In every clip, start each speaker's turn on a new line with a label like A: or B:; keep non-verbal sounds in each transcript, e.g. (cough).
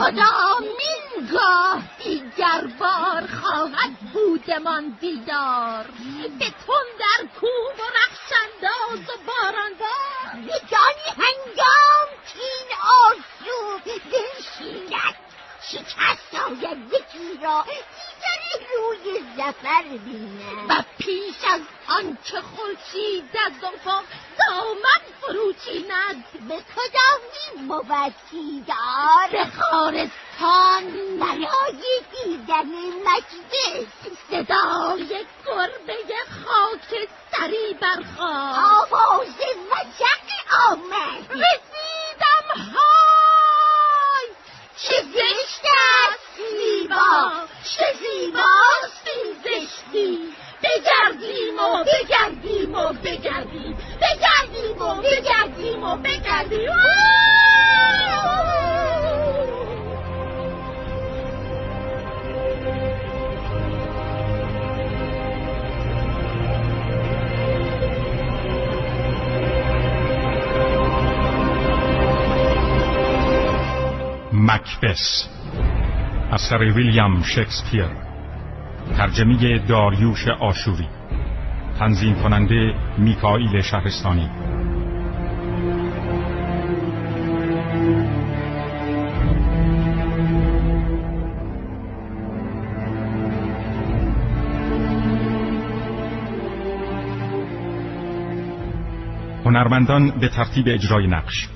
A: خدا مینگاه دیگر بار خواهد بودمان دیدار. به تون در کوه و رخشنداز و بارانبار.
B: بدانی هنگام این آسو دنشیند شکست آید یکی را روی زفر بینم.
A: و پیش از آنچه خورشید از افق دامن فرو چیند
B: به بود دار؟
A: به خارستان
B: برای دیدن مجلس.
A: صدای گربه خاک سری برخواست
B: آواز وجق آمد.
A: رسیدم های! چه زشت! است؟ زیبا چه زیباست این زشتی. بگردیم و بگردیم و بگردیم. بگردیم و بگردیم و بگردیم.
C: مکبس. اثر ویلیام شکسپیر. ترجمه داریوش آشوری. تنظیم کننده میکائیل شهرستانی. هنرمندان به ترتیب اجرای نقش.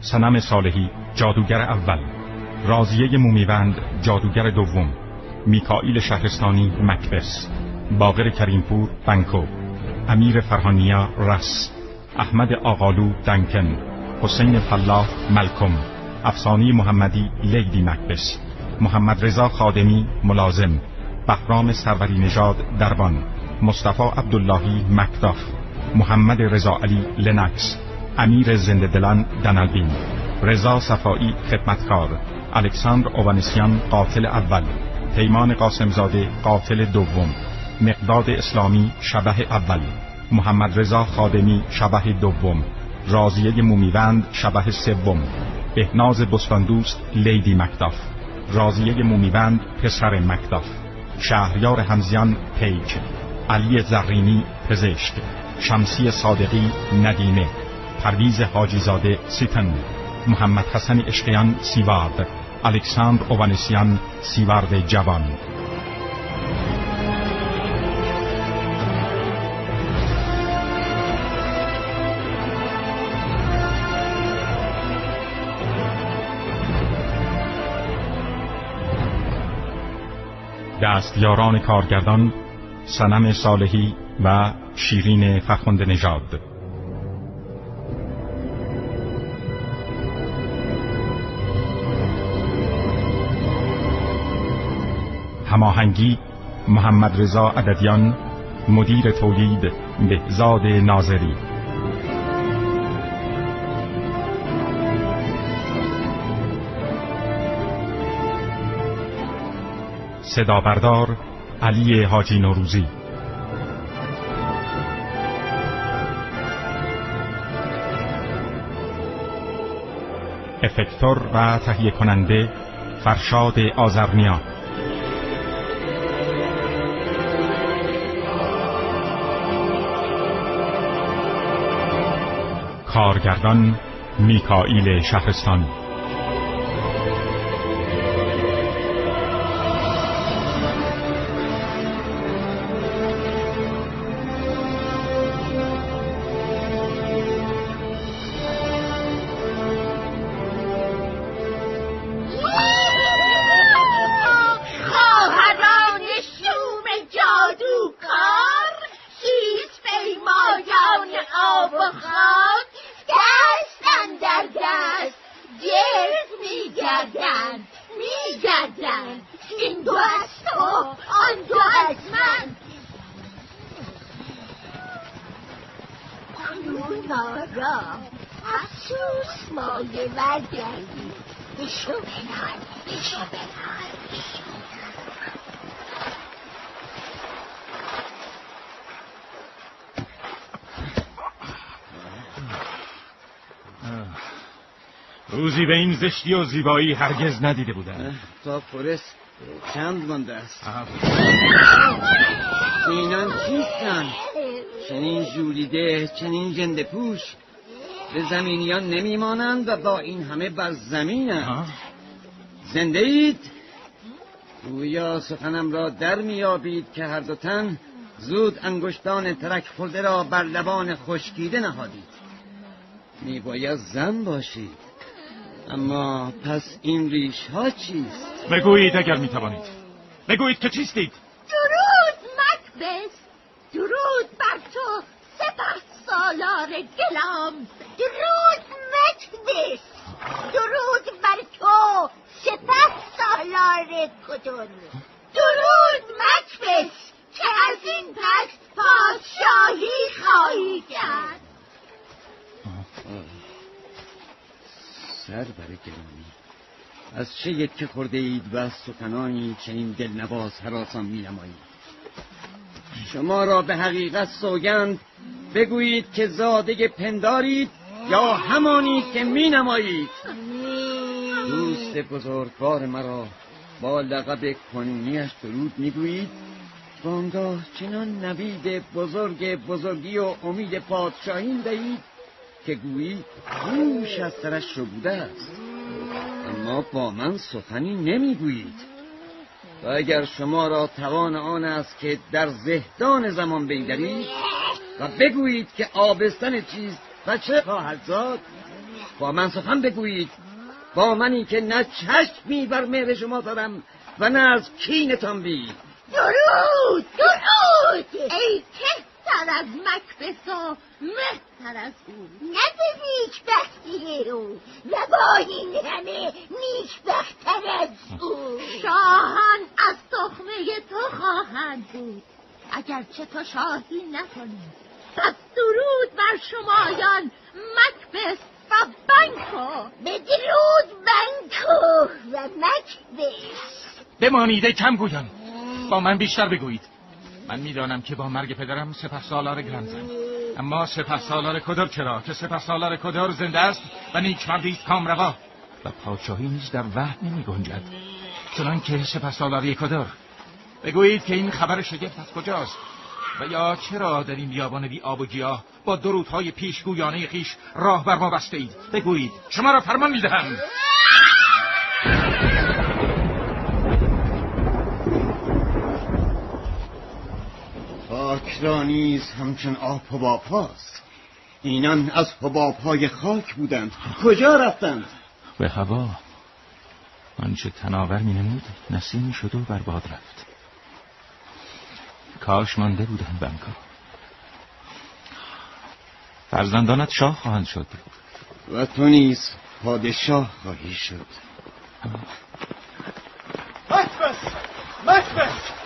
C: سنم صالحی جادوگر اول. رازیه مومیوند جادوگر دوم میکائیل شهرستانی مکبس باقر کریمپور بنکو امیر فرهانیا رس احمد آقالو دنکن حسین فلاح ملکم افسانی محمدی لیدی مکبس محمد رضا خادمی ملازم بهرام سروری نژاد دربان مصطفی عبداللهی مکداف محمد رضا علی لنکس امیر زنده دلان دنالبین رضا صفایی خدمتکار الکساندر اوانسیان قاتل اول پیمان قاسمزاده قاتل دوم مقداد اسلامی شبه اول محمد رضا خادمی شبه دوم رازیه مومیوند شبه سوم بهناز بستاندوست لیدی مکداف رازیه مومیوند پسر مکداف شهریار همزیان پیک علی زرینی پزشک شمسی صادقی ندیمه پرویز حاجیزاده سیتن محمد حسن اشقیان سیوارد. الکساندر اوانسیان سیوارد جوان دستیاران کارگردان سنم صالحی و شیرین فخند نژاد. هماهنگی محمد رضا عددیان مدیر تولید بهزاد ناظری. صدا بردار علی حاجی نوروزی. افکتور و تهیه کننده فرشاد آزرنیا کارگردان میکائیل شهرستانی زشتی و زیبایی هرگز ندیده بودم
D: تا فرست چند مانده است؟ اینان چیستن چنین جولیده چنین جنده پوش. به زمینیان نمیمانند و با این همه بر زمینند زنده اید؟ گویا سخنم را در میابید که هر دو تن زود انگشتان ترک خورده را بر لبان خشکیده نهادید. میباید زن باشید. اما پس این ریش ها چیست؟
C: بگویید اگر می‌توانید. بگویید که چیستید.
A: درود مکبس درود بر تو سپه سالار گلام.
B: درود مکبس درود بر تو سپه سالار کدون درود مکبس که از این پس پادشاهی خواهی کرد.
D: سر بر گرامی از چه یک خورده اید و از سخنانی چنین دلنواز حراسان می نمایید شما را به حقیقت سوگند بگویید که زاده پندارید یا همانی که می نمایید دوست بزرگوار مرا با لقب کنونیش درود می‌گویید. بانگاه چنان نوید بزرگ بزرگی و امید پادشاهی دهید که گویی گوش از سرش بوده است. اما با من سخنی نمی‌گویید. و اگر شما را توان آن است که در زهدان زمان بیدرید و بگویید که آبستن چیست و چه خواهد زاد با من سخن بگویید. با منی که نه چشمی بر مهر شما دارم و نه از کینتان بی
B: درود درود!
A: ای کهتر از مکبس و مهتر از او
B: نه به نیکبختی او و با این همه نیکبختر از او
A: شاهان از تخمه تو خواهند بود. اگرچه تو شاهی نکنی. پس درود بر شمایان مکبس و بنکو.
B: به درود بنکو و مکبس.
C: بمانید کم گویم با من بیشتر بگویید. من می‌دانم که با مرگ پدرم سپه سالار گرمزم اما سپه سالار کدر چرا؟ که سپه سالار کدر زنده است و نیکمردی است کامروا. و پادشاهی نیز در وحد نمی گنجد چنان که سپه سالاری کدر. بگویید که این خبر شگفت از کجاست؟ و یا چرا در این بیابان بی آب و گیاه با درودهای پیشگویانه خیش راه بر ما بسته اید؟ بگویید. شما را فرمان می‌دهم.
D: خاک را نیز همچون آب حباب هاست. اینان از حباب های خاک بودند. کجا رفتند؟
C: به هوا. آنچه تناور می نمود نسیمی شد و بر باد رفت. کاش مانده بودند بنکا. فرزندانت شاه خواهند شد.
D: و تو نیز پادشاه خواهی شد.
E: مکبس مکبس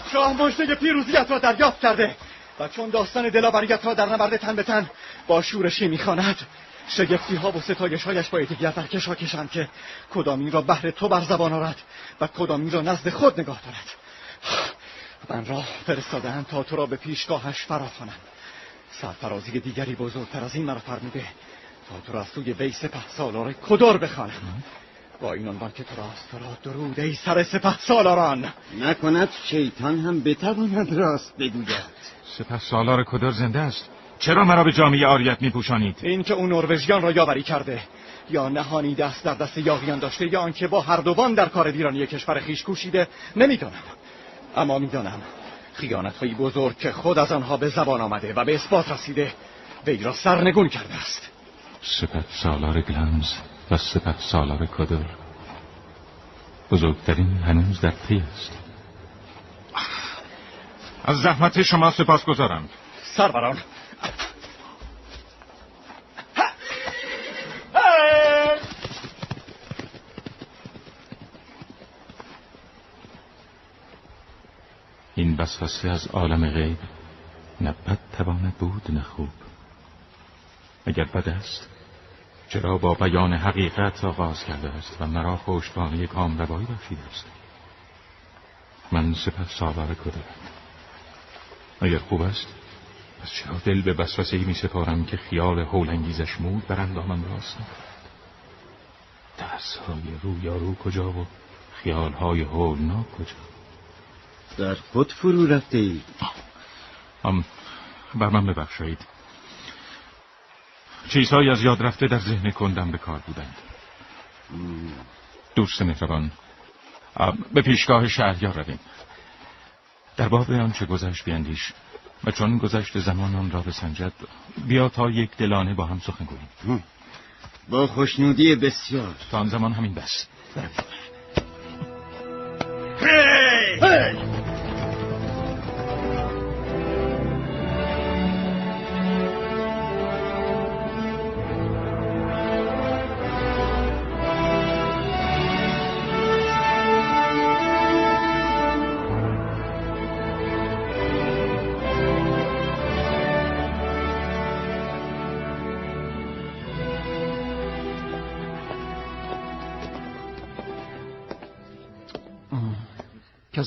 E: پادشاه مژده پیروزیت را دریافت کرده و چون داستان دلاوریت را در نبرد تن به تن با شورشی می‌خواند شگفتی ها و ستایش هایش با یکدیگر در کشا کشند که کدامین را بهر تو بر زبان آرد و کدامین را نزد خود نگاه دارد. من را فرستادهاند تا تو را به پیشگاهش فراخوانم. سرفرازی دیگری بزرگتر از این مرا فرموده تا تو را از سوی وی سپه سالار کدار بخوانم. با این عنوان که تو راست تو را درود ای سر سپه سالاران.
D: نکند شیطان هم بتواند راست بگوید.
C: سپس سالار کدر زنده است؟ چرا مرا به جامعه آریت می پوشانید؟
E: این که او نروژیان را یاوری کرده یا نهانی دست در دست یاغیان داشته یا آنکه با هر دوان در کار ویرانی کشور خیش کوشیده نمی‌دانم. اما می‌دانم خیانت هایی بزرگ که خود از آنها به زبان آمده و به اثبات رسیده وی را سرنگون کرده است.
C: سپه سالار گلمز و سپه سالار کدر. بزرگترین هنوز در پی است. از زحمت شما سپاس گذارم.
E: سروران.
C: این وسوسه از عالم غیب نه بد تواند بود نه خوب. اگر بد است چرا با بیان حقیقت آغاز کرده است و مرا خوشبانی کام روایی بخشیده است؟ من سپس سالار کدرم اگر خوب است پس چرا دل به وسوسه می سپارم که خیال هولانگیزش مود بر اندامم راست درس های رویارو کجا و خیال های هولناک کجا؟
D: در خود فرو رفته ای
C: هم بر من ببخشید. چیزهایی از یاد رفته در ذهن کندم به کار بودند. دوست مهربان به پیشگاه شهریار رویم. در باب آنچه گذشت بیندیش و چون گذشت زمان آن را بسنجد بیا تا یک دلانه با هم سخن گوییم.
D: با خوشنودی بسیار.
C: تا آن زمان همین بس.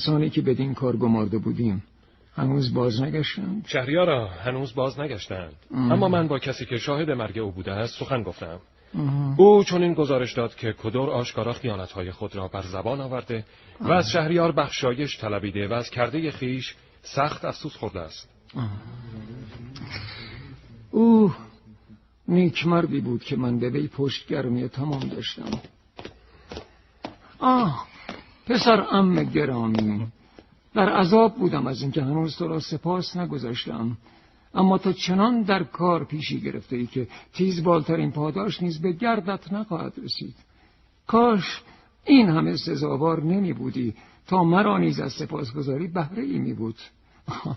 F: کسانی که بدین کار گمارده بودیم. هنوز باز نگشتند
G: شهریارا هنوز باز نگشتند. اما من با کسی که شاهد مرگ او بوده است سخن گفتم. او چون این گزارش داد که کدور آشکارا خیانتهای خود را بر زبان آورده و از شهریار بخشایش طلبیده و از کرده خیش سخت افسوس خورده است.
F: او نیک مردی بود که من به وی پشتگرمی تمام داشتم. آه. پسر ام گرامی. در عذاب بودم از اینکه هنوز تو را سپاس نگذاشتم. اما تو چنان در کار پیشی گرفته ای که تیز بالترین پاداش نیز به گردت نخواهد رسید. کاش این همه سزاوار نمی بودی تا مرا نیز از سپاسگزاری بهره ای می بود. (laughs)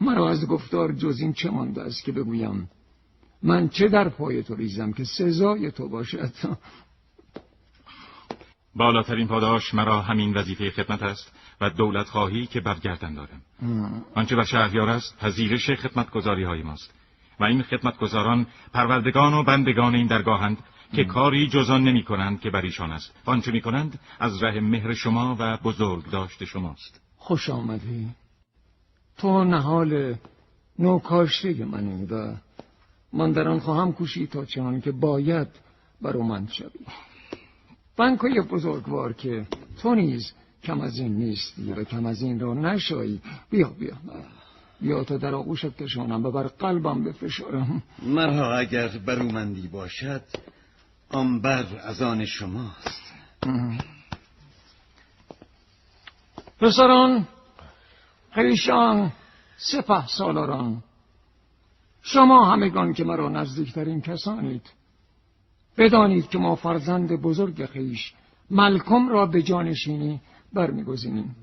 F: مرا از گفتار جز این چه مانده است که بگویم؟ من چه در پای تو ریزم که سزای تو باشد؟ (laughs)
C: بالاترین پاداش مرا همین وظیفه خدمت است و دولت خواهی که برگردن دارم. آنچه بر شهریار است پذیرش خدمتگذاری های ماست و این خدمتگزاران پروردگان و بندگان این درگاهند که کاری جزان نمی کنند که بر ایشان است. آنچه می کنند از ره مهر شما و بزرگ داشت شماست.
F: خوش آمدی. تو نهال نوکاشته منی و من در آن خواهم کوشید تا چنان که باید برومند شوی. بنکای بزرگوار که تو نیز کم از این نیستی و کم از این را نشایی. بیا بیا. بیا تا در آغوشت کشانم و بر قلبم بفشارم.
D: مرا اگر برومندی باشد آنبر از آن شماست.
F: پسران خیشان سپه سالاران شما همگان که مرا نزدیکترین کسانید. بدانید که ما فرزند بزرگ خیش ملکم را به جانشینی برمیگزینیم.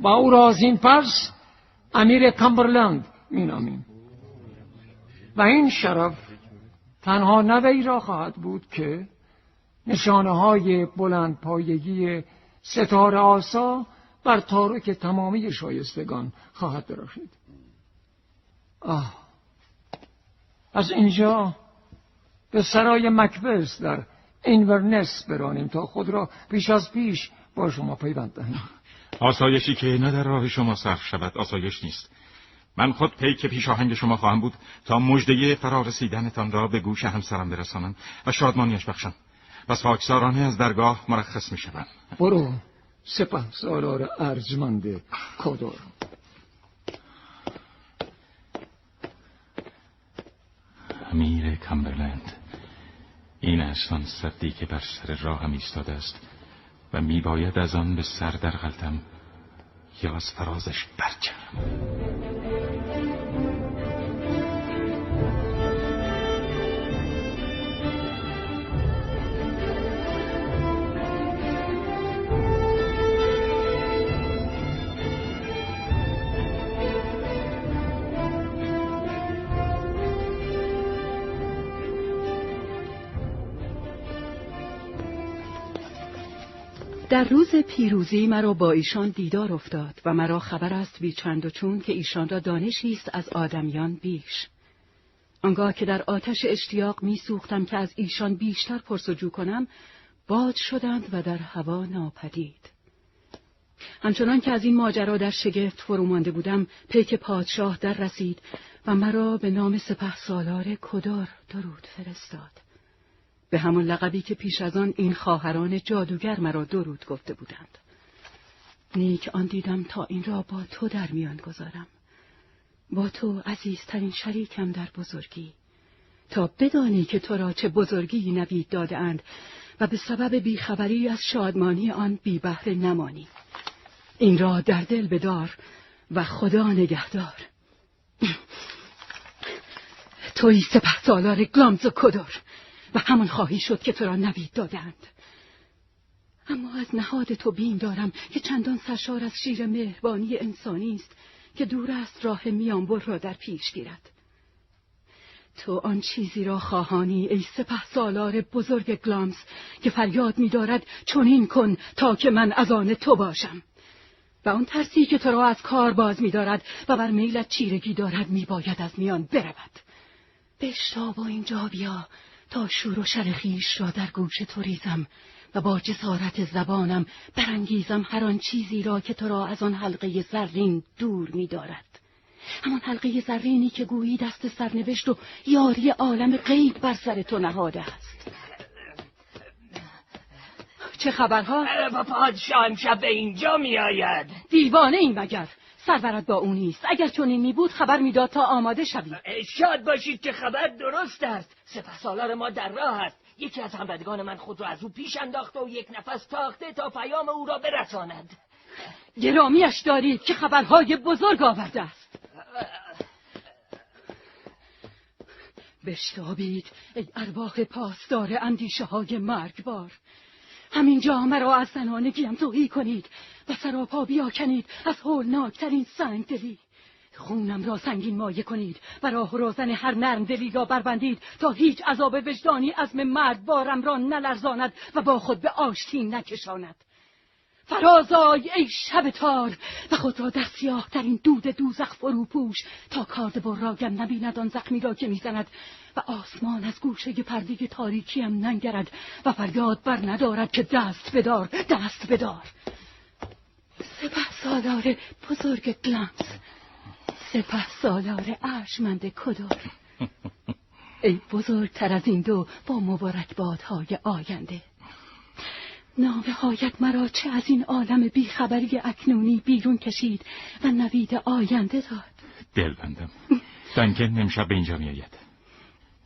F: و او را از این پس امیر کمبرلند مینامیم. و این شرف تنها نوی را خواهد بود که نشانه های بلند پایگی ستاره آسا بر تارک تمامی شایستگان خواهد دراشید آه از اینجا به سرای مکبس در اینورنس برانیم تا خود را پیش از پیش با شما پیوند دهیم.
C: آسایشی که نه در راه شما صرف شود آسایش نیست. من خود پیک پیش آهنگ شما خواهم بود تا مجده فرارسیدنتان را به گوش همسرم برسانم و شادمانیش بخشم. و خاکسارانه از درگاه مرخص می شوم
F: برو سپه سالار ارجمند کدور
C: امیر کمبرلند. این است آن صدی که بر سر راهم ایستاده است و میباید از آن به سر در غلطم یا از فرازش برچم
H: در روز پیروزی مرا با ایشان دیدار افتاد و مرا خبر است بی چند و چون که ایشان را دانشی است از آدمیان بیش. آنگاه که در آتش اشتیاق می سوختم که از ایشان بیشتر پرسجو کنم باد شدند و در هوا ناپدید. همچنان که از این ماجرا در شگفت فرو مانده بودم پیک پادشاه در رسید و مرا به نام سپه سالار کدار درود فرستاد. به همان لقبی که پیش از آن این خواهران جادوگر مرا درود گفته بودند. نیک آن دیدم تا این را با تو در میان گذارم. با تو عزیزترین شریکم در بزرگی. تا بدانی که تو را چه بزرگی نوید داده اند و به سبب بیخبری از شادمانی آن بی بهره نمانی. این را در دل بدار و خدا نگهدار. توی سپه سالار گلامز و کدر. و همان خواهی شد که تو را نوید دادند. اما از نهاد تو بین دارم که چندان سرشار از شیر مهربانی انسانی است که دور است راه میانبر را در پیش گیرد. تو آن چیزی را خواهانی ای سپه سالار بزرگ گلامز که فریاد میدارد چنین کن تا که من از آن تو باشم. و آن ترسی که تو را از کار باز میدارد و بر میلت چیرگی دارد میباید از میان برود. بشتاب و اینجا بیا. تا شور و شر را در گوش تو ریزم و با جسارت زبانم برانگیزم هر آن چیزی را که تو را از آن حلقه زرین دور می‌دارد. همان حلقه زرینی که گویی دست سرنوشت و یاری عالم غیب بر سر تو نهاده است. چه خبرها؟
I: پادشاه امشب به اینجا میآید.
H: دیوانه این مگر؟ سرورت با او نیست. اگر چنین می بود خبر می‌داد تا آماده شوی
I: شاد باشید که خبر درست است. سپه سالار ما در راه است. یکی از همبدگان من خود را از او پیش انداخته و یک نفس تاخته تا پیام او را برساند.
H: گرامیش دارید که خبرهای بزرگ آورده است. بشتابید ای ارواح پاسدار اندیشه های مرگبار. همینجا مرا از زنانگیم توهی کنید. و سراپا بیاکنید از هولناکترین سنگ دلی. خونم را سنگین مایه کنید و راه روزن هر نرم دلی را بربندید تا هیچ عذاب وجدانی عزم مرد بارم را نلرزاند و با خود به آشتین نکشاند. فرازای ای شب تار و خود را در سیاه ترین دود دوزخ فرو پوش تا کارد براگم نبیند آن زخمی را که می‌زند و آسمان از گوشه پرده تاریکیم ننگرد و فریاد بر ندارد که دست بدار دست بدار. سپه سالار بزرگ گلانس. سپه سالار ارشمند کدور. (laughs) ای بزرگتر از این دو با مبارکبادهای آینده. هایت مرا چه از این عالم بیخبری اکنونی بیرون کشید و نوید آینده داد.
C: دل بندم. دنکن امشب به اینجا میآید.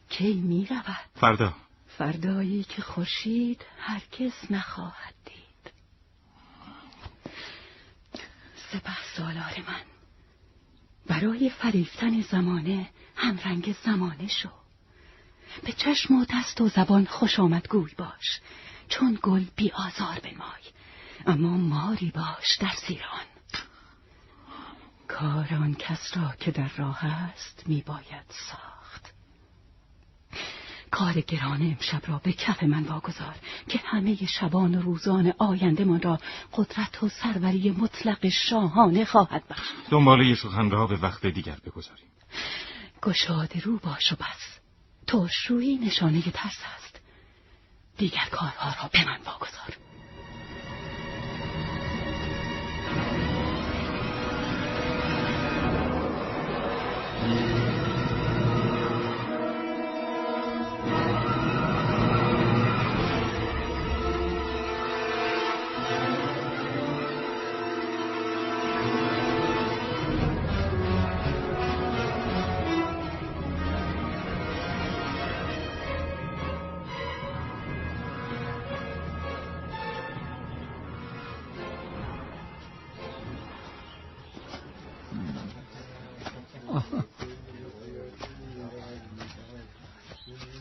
H: کی می رود؟
C: فردا.
H: فردایی که خورشید هرگز نخواهد دید. سپه سالار من. برای فریفتن زمانه هم رنگ زمانه شو. به چشم و دست و زبان خوش آمد گوی باش چون گل بی آزار بنمای. اما ماری باش در زیران کار آن کس را که در راه است می باید ساخت. کار گران امشب را به کف من واگذار که همه شبان و روزان آینده من را قدرت و سروری مطلق شاهانه خواهد بخش
C: دنباله سخن را به وقت دیگر بگذاریم.
H: گشاده رو باش و بس. ترشرویی نشانه ترس است. دیگر کارها را به من واگذار.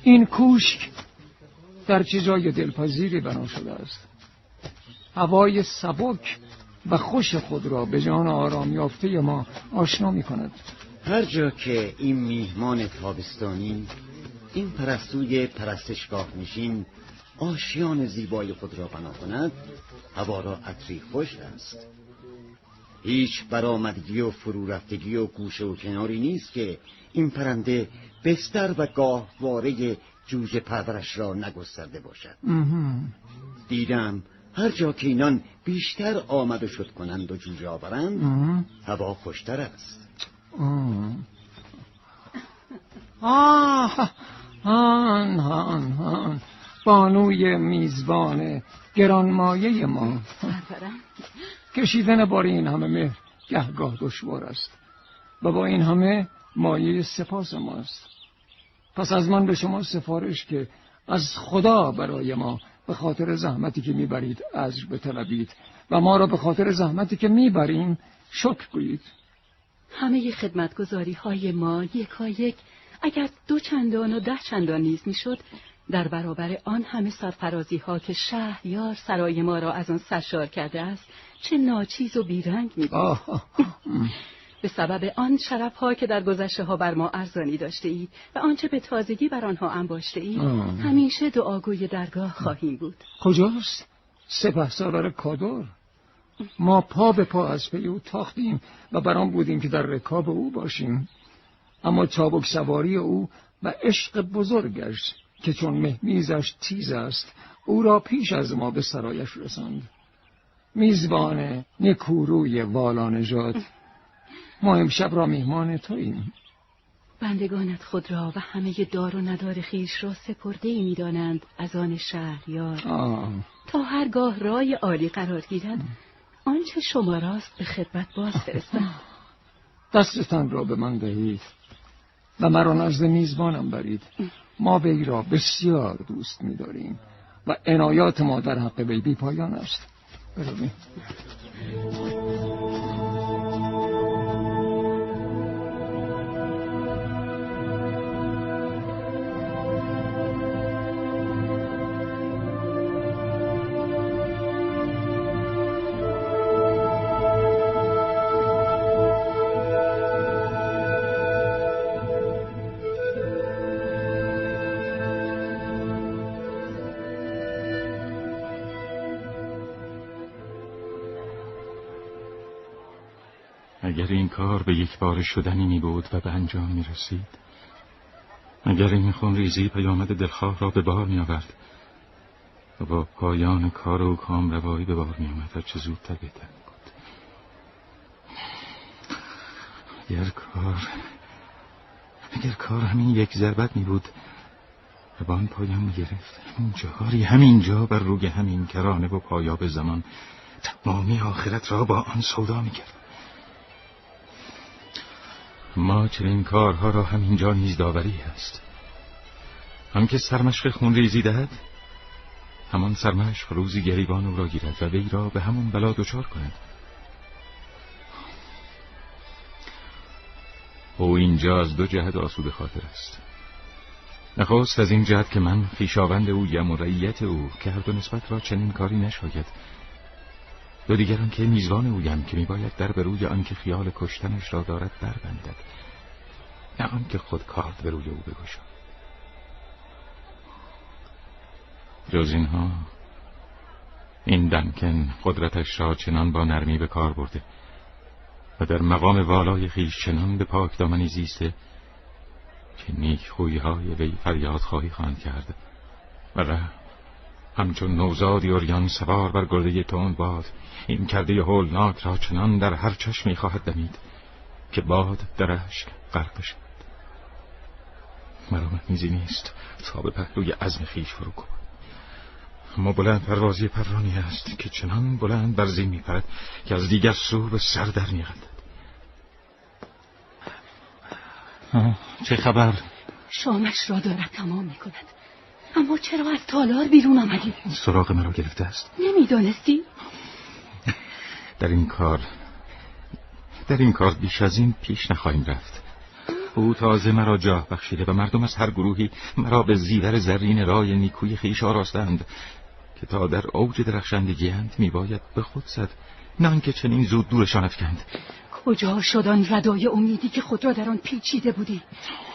F: این کوشک در چیزای دلپذیری بنا شده است. هوای سبک و خوش خود را به جان آرام یافته ما آشنا می کند.
D: هر جا که این میهمان تابستانی این پرستوی پرستشگاه نشین آشیان زیبای خود را بنا کند هوا را عطری خوش است. هیچ برآمدگی و فرو رفتگی و گوشه و کناری نیست که این پرنده بستر و گاهواره جوجه پرورش را نگسترده باشد. دیدم هر جا که اینان بیشتر آمد و شد کنند و جوجه آورند هوا خوشتر است.
F: آه. هان هان هان. بانوی میزبان گرانمایه ما. کشیدن بار این همه مهر گهگاه دشوار است. و با این همه مایه سپاس ماست. پس از من به شما سفارش که از خدا برای ما به خاطر زحمتی که می‌برید ازر بطلبید و ما را به خاطر زحمتی که می‌بریم شکر گویید.
H: همه خدمتگذاری های ما یکا یک اگر دو چندان و ده چندان نیز می‌شد در برابر آن همه سرفرازی ها که شهریار سرای ما را از آن سرشار کرده است چه ناچیز و بیرنگ می به سبب آن شرف ها که در گذشته ها بر ما ارزانی داشته اید و آنچه به تازگی بر آنها انباشته اید همیشه دعاگوی درگاه خواهیم بود.
F: کجاست؟ سپه سالار کادر. ما پا به پا از پی او تاختیم و برام بودیم که در رکاب او باشیم. اما چابک سواری او و عشق بزرگش که چون مهمیزش تیز است او را پیش از ما به سرایش رساند. میزبان نکوروی والانجات. ما امشب را میهمان توییم
H: بندگانت خود را و همه دار و ندار خیش را سپرده ای می‌دانند از آن شهریار. تا هرگاه رای عالی قرار گیرد آنچه شما راست به خدمت باز فرستم. (laughs)
F: دستتان را به من دهید و مرا نزد میزبانم برید. ما وی را بسیار دوست می‌داریم و عنایات ما در حق وی بی پایان است. برویم.
J: یک بار شدنی می بود و به انجام می رسید اگر این خون ریزی پیامد دلخواه را به بار می آورد و با پایان کار و کام روایی به بار می آمد چه زودتر بهتر بود اگر کار اگر کار همین یک ضربت می بود و با آن پایان می گرفت همین جاری همین جا بر روی همین کرانه و پایاب زمان تمامی آخرت را با آن سودا می کرد ما چنین کارها را همینجا نیز داوری است هم که سرمشق خون ریزی دهد همان سرمشق روزی گریبان او را گیرد و وی را به همون بلا دچار کند. او اینجا از دو جهت آسوده خاطر است. نخواست از این جهت که من خیشاوند اویم و رعیت او که هر دو نسبت را چنین کاری نشاید دو دیگران که میزبان اویم که میباید در به روی آنکه خیال کشتنش را دارد بربندد نه آنکه خود کارد به روی او بگشا. جز اینها این دنکن قدرتش را چنان با نرمی به کار برده و در مقام والای خیش چنان به پاک دامنی زیسته که نیک خویی های وی فریاد خواهی خواهند کرد و همچون نوزادی اوریان سوار بر گرده تون باد. این کرده هولناک را چنان در هر چشمی خواهد دمید که باد در اشک غرق شد مرا میزی نیست تا به پهلوی عزم خیش فرو کن اما بلند پروازی پرانی است که چنان بلند بر زین میپرد که از دیگر سو به سر در میغندد چه خبر؟
H: شامش را دارد تمام می‌کند اما چرا از تالار بیرون آمدی؟
J: سراغ مرا گرفته است
H: نمی‌دانستی؟
J: در این کار در این کار بیش از این پیش نخواهیم رفت او تازه مرا جاه بخشیده و مردم از هر گروهی مرا به زیور زرین رای نیکوی خیش آراستند که تا در اوج درخشندگی اند میباید به خود زد نه که چنین زود دورشان افکند
H: کجا شدن ردای امیدی که خود را در آن پیچیده بودی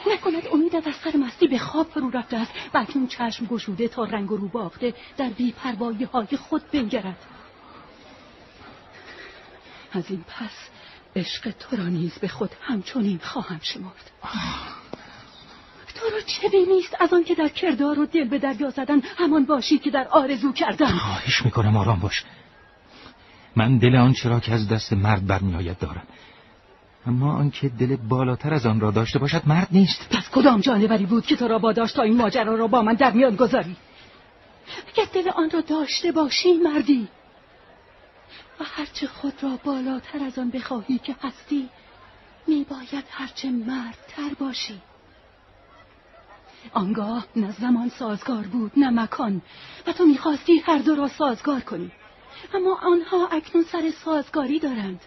H: نکند امید از سر مستی به خواب فرو رفته است. بلکه اون چشم گشوده تا رنگ و رو باخته در بیپروایی های خود بنگرد. از این پس عشق تو را نیز به خود همچنین خواهم شمرد. تو رو چه بیمیست از آن که در کردار و دل به دریا زدن همان باشی که در آرزو کردن.
J: خواهش می‌کنم آرام باش. من دل آنچه را که از دست مرد برمیآید دارم. اما آنکه دل بالاتر از آن را داشته باشد مرد نیست.
H: پس کدام جانوری بود که تو را با داشت تا این ماجرا را با من در میان گذاری؟ اگر دل آن را داشته باشی مردی. و هرچه خود را بالاتر از آن بخواهی که هستی میباید هرچه مردتر باشی. آنگاه نه زمان سازگار بود نه مکان. و تو می‌خواستی هر دو را سازگار کنی. اما آنها اکنون سر سازگاری دارند.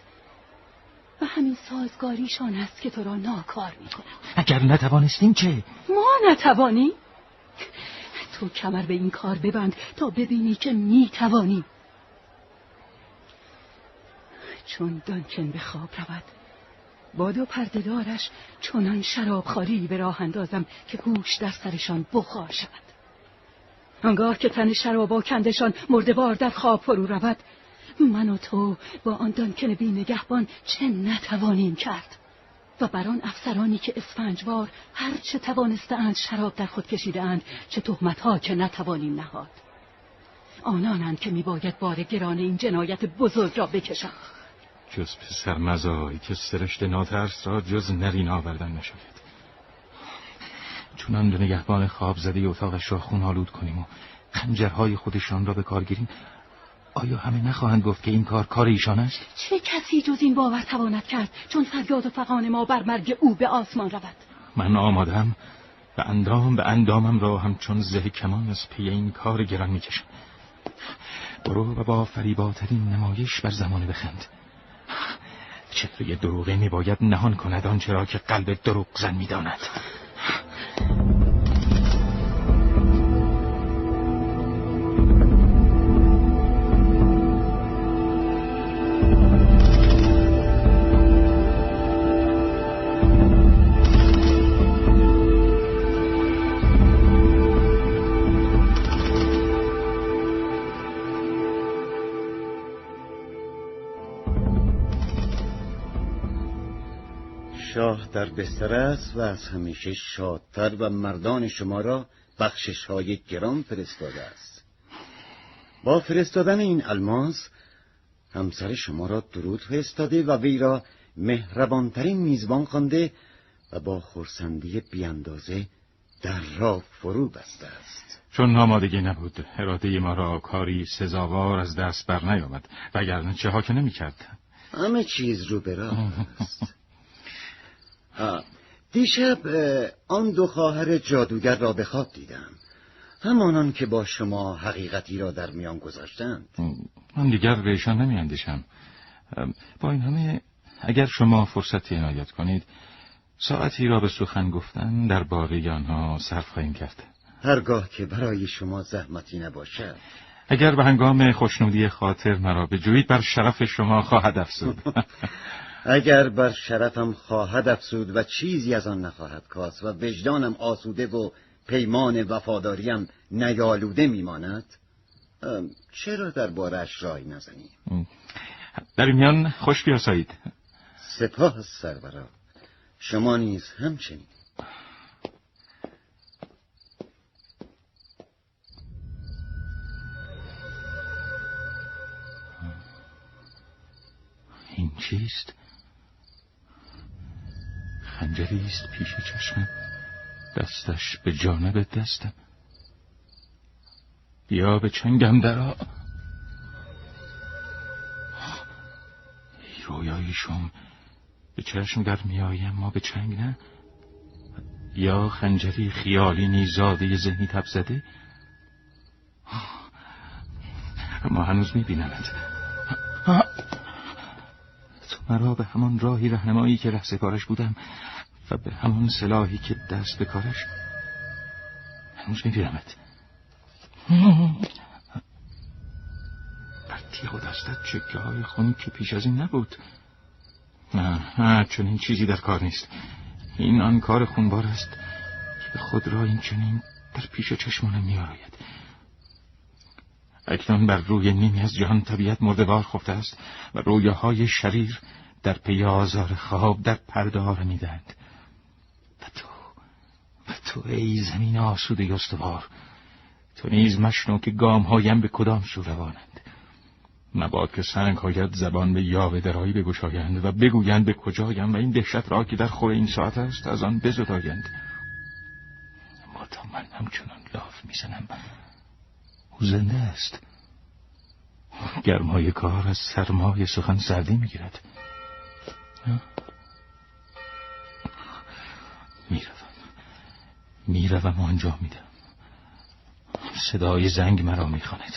H: و همین سازگاریشان است که تو را ناکار می‌کنند
J: اگر نتوانستیم چه؟
H: ما نتوانی؟ تو کمر به این کار ببند تا ببینی که می‌توانی چون دانکن به خواب رود با دو پردهدارش چنان شرابخواری به راه اندازم که هوش در سرشان بخار شود آنگاه که تن شرابا کندشان مردوار در خواب فرو رود من و تو با آن دانکن بی نگهبان چه نتوانیم کرد؟ و بر آن افسرانی که اسفنجوار هر چه توانستند شراب در خود کشیده اند چه تهمتها که نتوانیم نهاد. آنانند که میباید بار گران این جنایت بزرگ را بکشند
J: جز پسر مزایی که سرشت ناترس را جز نرین آوردن نشاید. چونان به نگهبان خواب زده اتاقش را خون آلود کنیم و خنجرهای خودشان را به کار گیریم. آیا همه نخواهند گفت که این کار کار ایشان است؟
H: چه کسی جز این باور تواند کرد چون فریاد و فقان ما بر مرگ او به آسمان رود
J: من آمادم و اندام به اندامم را همچون زه کمان از پی این کار گران می‌کشم برو و با فریباترین نمایش بر زمانه بخند چهره دروغه می باید نهان کند آنچه را که قلب دروغ زن می داند.
D: شاه در بستر است و از همیشه شادتر و مردان شما را بخشش های گران فرستاده است. با فرستادن این الماس همسر شما را درود فرستاده و وی را مهربانترین میزبان خوانده و با خورسندی بیاندازه در را فرو بسته است.
J: چون آمادگی نبود اراده ما را کاری سزاوار از دست بر نیامد وگرنه چه ها که نمی کرد
D: همه چیز رو به راه (laughs) است دیشب آن دو خواهر جادوگر را به خواب دیدم. همانان که با شما حقیقتی را در میان گذاشتند.
J: من دیگر به ایشان نمی اندیشم با این همه اگر شما فرصتی عنایت کنید ساعتی را به سخن گفتن در باره آنها صرف خواهیم کرد.
D: هرگاه که برای شما زحمتی نباشد.
J: اگر به هنگام خوشنودی خاطر مرا بجویید بر شرف شما خواهد افزود. (laughs)
D: اگر بر شرفم خواهد افسود و چیزی از آن نخواهد کاست و وجدانم آسوده و پیمان وفاداریم نیالوده میماند چرا در بارش رای نزنیم؟
J: در میان خوش بیاسایید.
D: سپاه سرورا شما نیز همچنین.
J: این چیست؟ خنجری است پیش چشمم. دستش به جانب دستم. بیا به چنگم درا ای رویایی شم به چشم در میایم ما به چنگ نه. یا خنجری خیالی نیزاده ذهنی تب زده؟ ما هنوز میبینمت. مرا به همان راهی رهنمایی که کارش بودم و به همون سلاحی که دست به کارش هنوز میبینمت بر تیغ و دستت چکه های خونی که پیش از این نبود. نه نه چون این چیزی در کار نیست. این آن کار خونبار است که خود را این چنین در پیش چشمانم میآید. اکنون بر روی نیمی از جهان طبیعت مردوار خفته است و رویاهای شریر در پی آزار خواب در پرده ها و تو و تو ای زمین آسوده استوار تو نیز مشنو که گام هایم به کدام سو روانند. مباد که سنگ هایت زبان به یاوه درایی بگشایند و بگویند به کجایم و این دهشت را که در خور این ساعت است از آن بزدایند. اما تا من همچنان لاف می‌زنم او زنده است. گرمای کار از سرمای سخن سردی می‌گیرد. می‌روم. می‌روم و آنجا میدم. صدای زنگ مرا می‌خواند.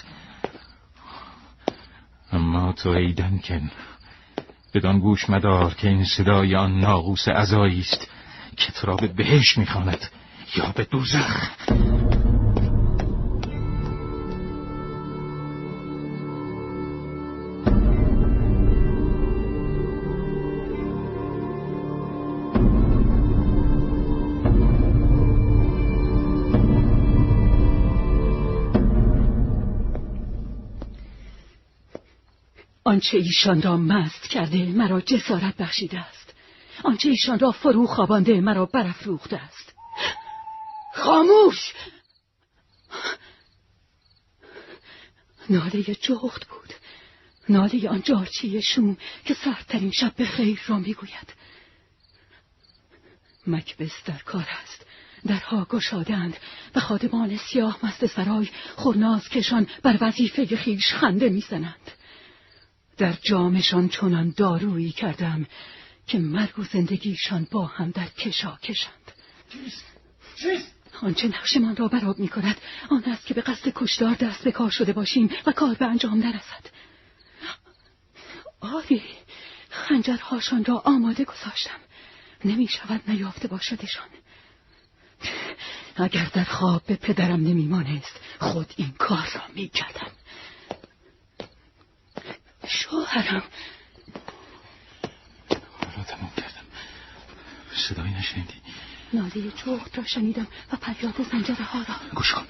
J: اما تو ای دنکن بدان گوش مدار که این صدای آن ناقوس عزایی است که تو به بهش می‌خواند یا به دوزخ.
H: آنچه ایشان را مست کرده مرا جسارت بخشیده است. آنچه ایشان را فرو خوابانده مرا برافروخته است. خاموش! ناله جغد بود. ناله آن جارچی شوم که سردترین شب به خیر را می‌گوید. مکبس در کار است. درها گشادند و خادمان سیاه مست سرای خورناز کشان بر وظیفه خیش خنده می‌زنند. در جامشان چنان دارویی کردم که مرگ و زندگیشان با هم در کشا کشند آنچه نقشمان را براب می کند آن است که به قصد کشدار دست به کار شده باشیم و کار به انجام نرسد. آری خنجرهاشان را آماده گذاشتم. نمی شود نیافته باشدشان. اگر در خواب به پدرم نمی مانست خود این کار را می کردم شوهرم.
J: را تمام کردم. صدایی نشنیدی؟
H: ناله جغد را شنیدم و پریاد زنجره ها را.
J: گوش کن.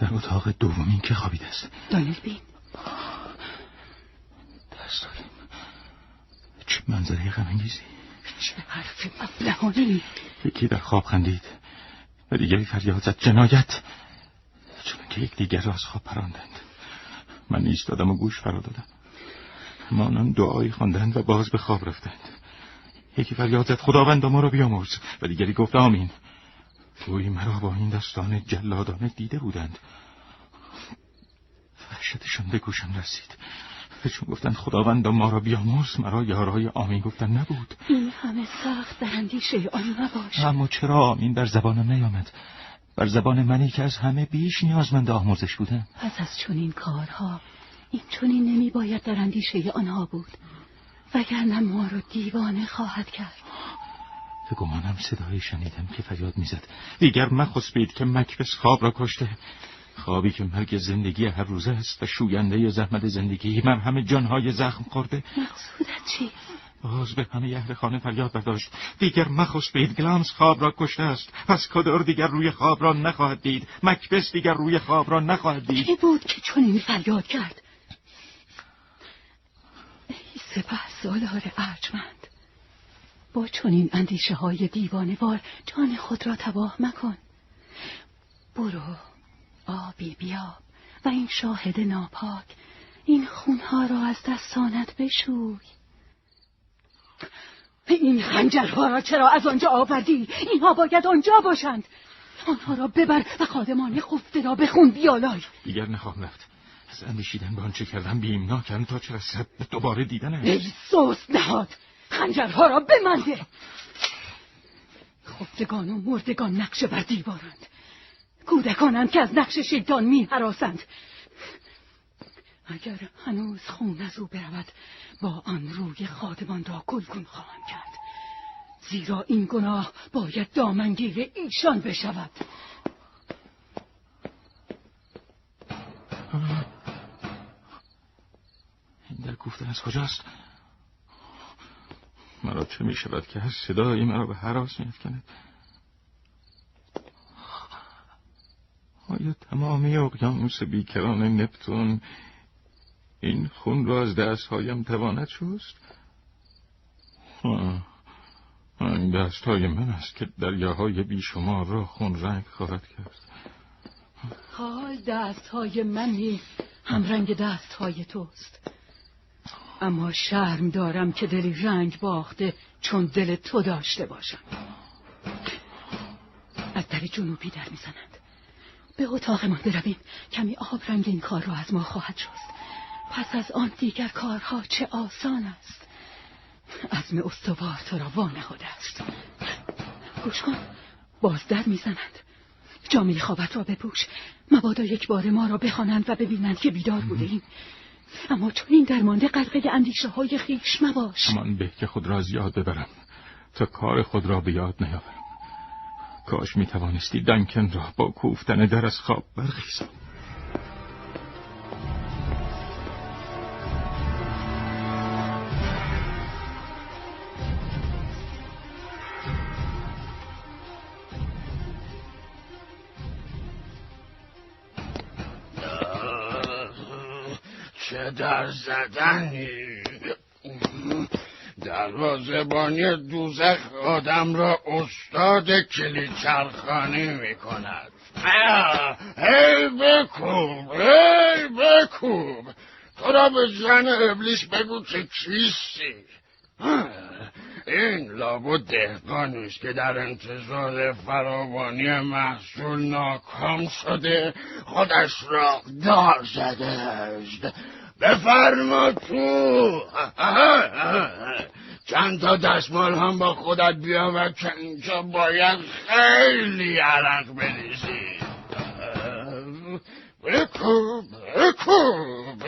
J: در اتاق دومین که خوابیده است.
H: دانیل بین.
J: دست داریم. چه منظره غمانگیزی.
H: چه حرف ابلهانه
J: یکی در خواب خندید و دیگری فریاد زد. جنایت! چون که یک دیگر را از خواب پراندند. من ایستادم و گوش فرا دادم. مانان دعایی خواندند و باز به خواب رفتند. یکی فریاد زد خداوند ما را بیامرز. و دیگری گفت آمین. گویی مرا با این دستان جلادانه دیده بودند. وحشتشان به گوشم رسید. چون گفتند خداوند ما را بیامرز مرا یارای آمین گفتن نبود.
H: این همه سخت در اندیشه آن نباش.
J: اما چرا آمین بر زبانم نیامد؟ بر زبان منی که از همه بیش نیازمند آمرزش بودم.
H: پس از چنین کارها این چنین نمی باید در اندیشه آنها بود. وگرنه ما رو دیوانه خواهد کرد.
J: به گمانم صدایی شنیدم که فریاد می‌زد. دیگر مخسبید که مکبس خواب را کشته. خوابی که مرگ زندگی هر روزه است و شوینده زحمت زندگی. مرهم جانهای زخم خورده.
H: مقصودت چی؟
J: باز به همه یهر خانه فریاد برداشت. دیگر مخسبید گلامس خواب را کشته است. پس کدر دیگر روی خواب را نخواهد دید. مکبس دیگر روی خواب را نخواهد دید.
H: کی بود که چنین فریاد کرد؟ سپه سالار ارجمند. با چنین اندیشه های دیوانوار جان خود را تباه مکن. برو آبی بیاب و این شاهد ناپاک این خونها را از دستانت بشوی. این خنجرها را چرا از آنجا آوردی؟ اینها باید آنجا باشند. آنها را ببر و خادمان خفته را به خون بیالای.
J: دیگر نخواهم رفت. از اندیشیدن به آنچه کردم بیمناکم تا چه رسد دوباره دیدنش؟
H: ای سوس نهاد خنجرها را بمنده خفتگان و مردگان نقشه بر دیوارند. کودکانند که از نقش شیطان می حراسند. اگر هنوز خون از او برود با آن روی خادمان را گلگون خواهم کرد. زیرا این گناه باید دامنگیر ایشان بشود
J: این در گفتن از کجاست؟ مرا چه می شود که از صدایی مرا به حراس می افکند؟ آیا تمامی اقیانوس بیکران نپتون این خون را از دستهایم تواند شست؟
C: این دست های من است که دریاهای بیشمار را خون رنگ خواهد کرد.
H: حال دست های منی هم رنگ دست های توست. اما شرم دارم که دلی رنگ باخته چون دل تو داشته باشم. از در جنوبی در می‌زنند. به اتاقمان برویم. کمی آب رنگ این کار را از ما خواهد شست. پس از آن دیگر کارها چه آسان است. عزم استوار تو را وانهاده است. گوش کن. باز در می‌زنند. جامعه خوابت را بپوش. مبادا یک بار ما را بخوانند و ببینند که بیدار بوده ایم اما چون این درمانده قلقه اندیشه های خیش مباش.
C: همان به که خود را زیاد ببرم. تا کار خود را به یاد نیاورم. کاش می توانستی دنکن را با کوفتن در از خواب برخیزم.
K: در زدنی. دروازبانی دوزخ آدم را استاد کلی چرخانی می کند هی بکوب هی بکوب. تو را به زن ابلیس بگو که کیستی. این لابد دهقانی است که در انتظار فراوانی محصول ناکام شده خودش را دار زده است. بفرما تو. چند تا دستمال هم با خودت بیاور که اینجا باید خیلی عرق بریزی بکوب بکوب.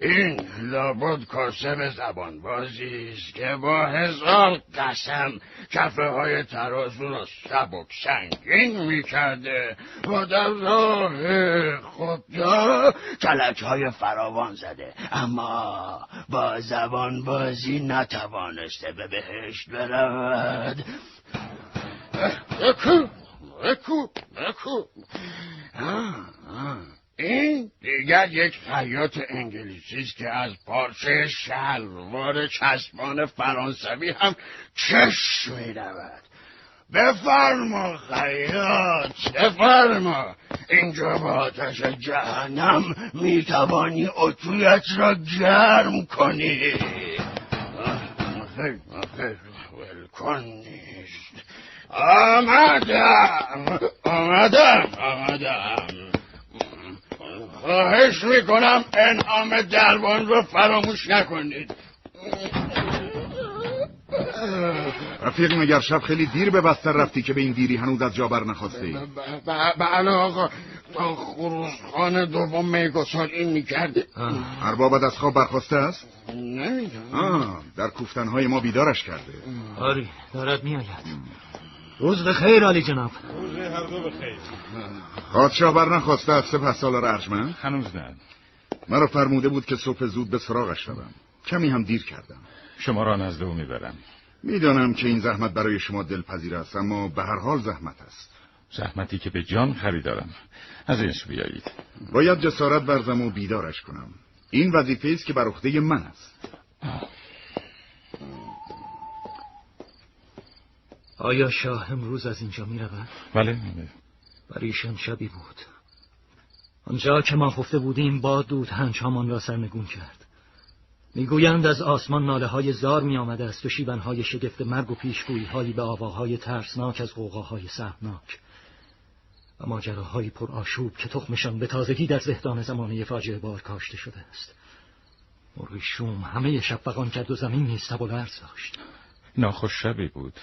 K: این لابد کاسب زبان بازی است که با هزار قسم کفه های ترازو را سبک سنگین می‌کرده و در راه خدا کلک های فراوان زده. اما با زبان بازی نتوانسته به بهشت برود. بکوب بکوب بکوب این دیگر یک خیاط انگلیسی است که از پارچه شلوار چسبان فرانسوی هم چش می رود بفرما خیاط بفرما. اینجا با آتش جهنم می توانی اتویت را گرم کنی. خیر ولکن نیست آمدم. آمدم. آمدم. خواهش می‌کنم انعام دربان رو فراموش نکنید.
L: رفیق مگر شب خیلی دیر به بستر رفتی که به این دیری هنوز از جا بر نخواستی؟
K: بله آقا. تا خروزخان دوم میگساری می‌کرده
L: اربابت از خواب برخواسته است؟
K: نمی‌دونم.
L: در کوفتنهای ما بیدارش کرده.
M: آری دارد میآید. روز بخیر علی جناب.
C: روز هر دو بخیر.
L: پادشاه بر نخواسته از سپه سالار ارجمند؟
C: هنوز نه.
L: مرا فرموده بود که صبح زود به سراغش روم. کمی هم دیر کردم.
C: شما را نزد او می‌برم.
L: می‌دانم که این زحمت برای شما دلپذیر است اما به هر حال زحمت است.
C: زحمتی که به جان خریدارم. از اینش بیایید.
L: باید جسارت ورزم و بیدارش کنم. این وظیفه است که بر عهده من است.
M: آیا شاه امروز از اینجا می رود؟
C: بله
M: پریشان شبی بود. آنجا که ما خفته بودیم با دود هنچامان را سرنگون کرد. می‌گویند از آسمان ناله های زار می آمده است و شیبن های شگفت مرگ و پیشگویی هایی به آواهای ترسناک از غوغاهای سهمناک. و ماجراهایی پر آشوب که تخمشان به تازگی در زهدان زمانه فاجعه بار کاشته شده است. مرغی شوم همه شب فقان کرد و زمین نیز تب و لرز داشت.
C: ناخوش شبی بود.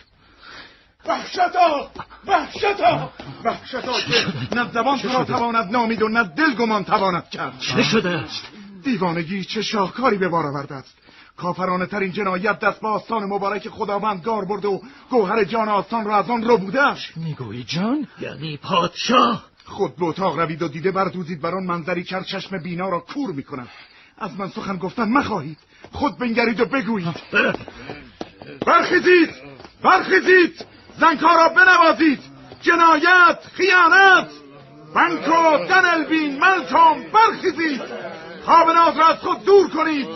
L: وحشتا وحشتا. وحشتا که نه زبان تو را تواند نامید و نه دل گمان تواند کرد.
M: چه شده است؟
L: دیوانگی چه شاهکاری به بار آورده است. کافرانه ترین جنایت دست به آستان مبارک خداوند گار برد و گوهر جان آستان را از آن رو بودش
M: می‌گویی جان؟ یعنی پادشاه؟
L: خود به اتاق روید و دیده بردوزید بر آن منظری کر چشم بینا را کور می‌کند. از من سخن گفتن مخواهید. خود بنگرید و بگویید. برخیزید! برخیزید! زنکا را بنوازید. جنایت خیانت. بنکو دنلبین ملتوم برخیزید. خواب ناز را از خود دور کنید.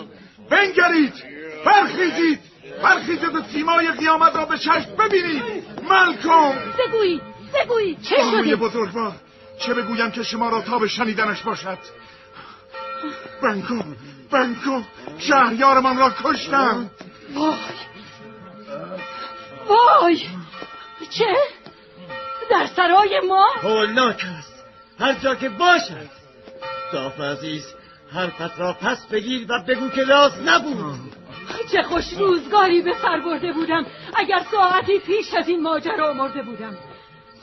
L: بنگرید. برخیزید. برخیزید و سیمای قیامت را به چشم ببینید. ملکم.
A: بگویید. بگویید. چه شده؟
L: بزرگوار چه بگویم که شما را تا به شنیدنش باشد؟ بنکو بنکو شهریارمان را کشتم.
A: وای. وای. چه؟ در سرای ما؟
D: هولناک است. هر جا که باشد صاف عزیز حرفت را پس بگیر و بگو که لاز نبود.
A: چه خوش روزگاری به سر برده بودم. اگر ساعتی پیش از این ماجرا مرده بودم.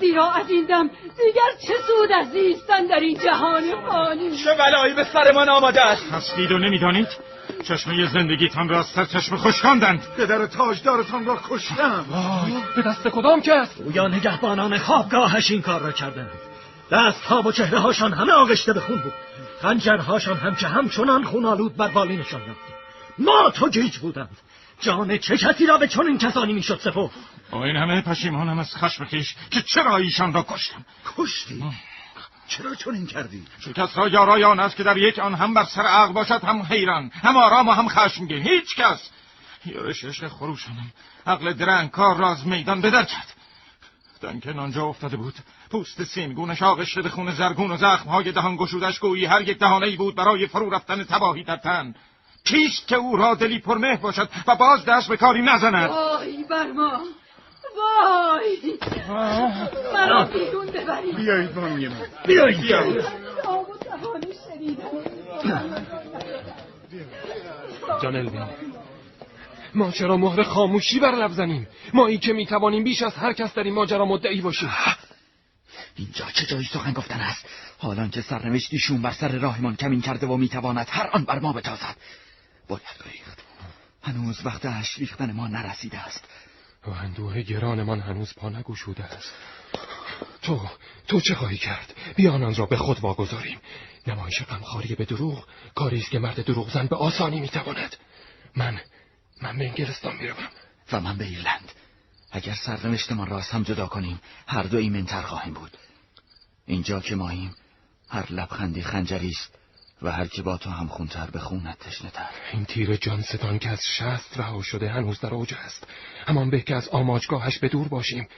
A: زیرا از این دم دیگر چه سود از زیستن در این جهان فانی؟
C: چه بلایی به سرمان آمده است؟ هستید و نمی‌دانید؟ چشمه زندگیتان را از سر چشم خشکاندند.
L: پدر تاجدارتان را کشتم.
G: به دست کدام کس؟
M: گویا نگهبانان خوابگاهش این کار را کردند. دستها و چهره هاشان همه آغشته به خون بود. خنجرهاشان هم که همچنان خون آلود بر بالینشان رفت ما تو گیج بودند. جان چه کسی را به چنین کسانی می‌شد سپرد؟
C: با این همه پشیمانم از خشم خیش که چرا ایشان را کشتم؟
L: کشتی؟ چرا چنین کردی؟
C: شکست را یارای آن است که در یک آن هم بر سر عقل باشد هم حیران هم آرام و هم خشمگین. هیچ کس. یارش عشق خروشانم عقل درنگکار را از میدان بدر کرد دنکن آنجا افتاده بود. پوست سیمگونش آغشته به خون زرگون و زخمهای دهان گشودش گویی هر یک دهانه ای بود برای فرو رفتن تباهی در تن. کیست که او را دلی پرمه باشد و باز دست به کاری نزند؟
A: وای بر ما. وای. مرا بیرون ببرید.
L: بیایید بانوی من
M: بیایید.
A: آب و توان شنیدن
G: جان الوین. ما چرا مهر خاموشی بر لب زنیم؟ ما ای که می‌توانیم بیش از هر کس در این ماجرا مدعی باشیم.
N: اینجا چه جایی سخن گفتن است؟ حالان که سرنوشتیشون بر سر راهمان کمین کرده و می‌تواند هر آن بر ما بتازد. باید ریخت. هنوز وقت اش ریختن ما نرسیده است.
G: و اندوه گرانمان هنوز پا نگشوده است. تو تو چه خواهی کرد؟ بیا آنان را به خود واگذاریم. نمایش غمخواری به دروغ کاری است که مرد دروغ زن به آسانی می‌تواند. من من به انگلستان می‌روم.
N: و من به ایرلند. اگر سرنوشتمان را از هم جدا کنیم هر دو ایمنتر خواهیم بود. اینجا که ماییم هر لبخندی خنجری است. و هر که با تو هم خونتر به خونت تشنه تر.
G: این تیر جان ستان که از شست رها شده هنوز در اوج است. همان به که از آماجگاهش به دور باشیم.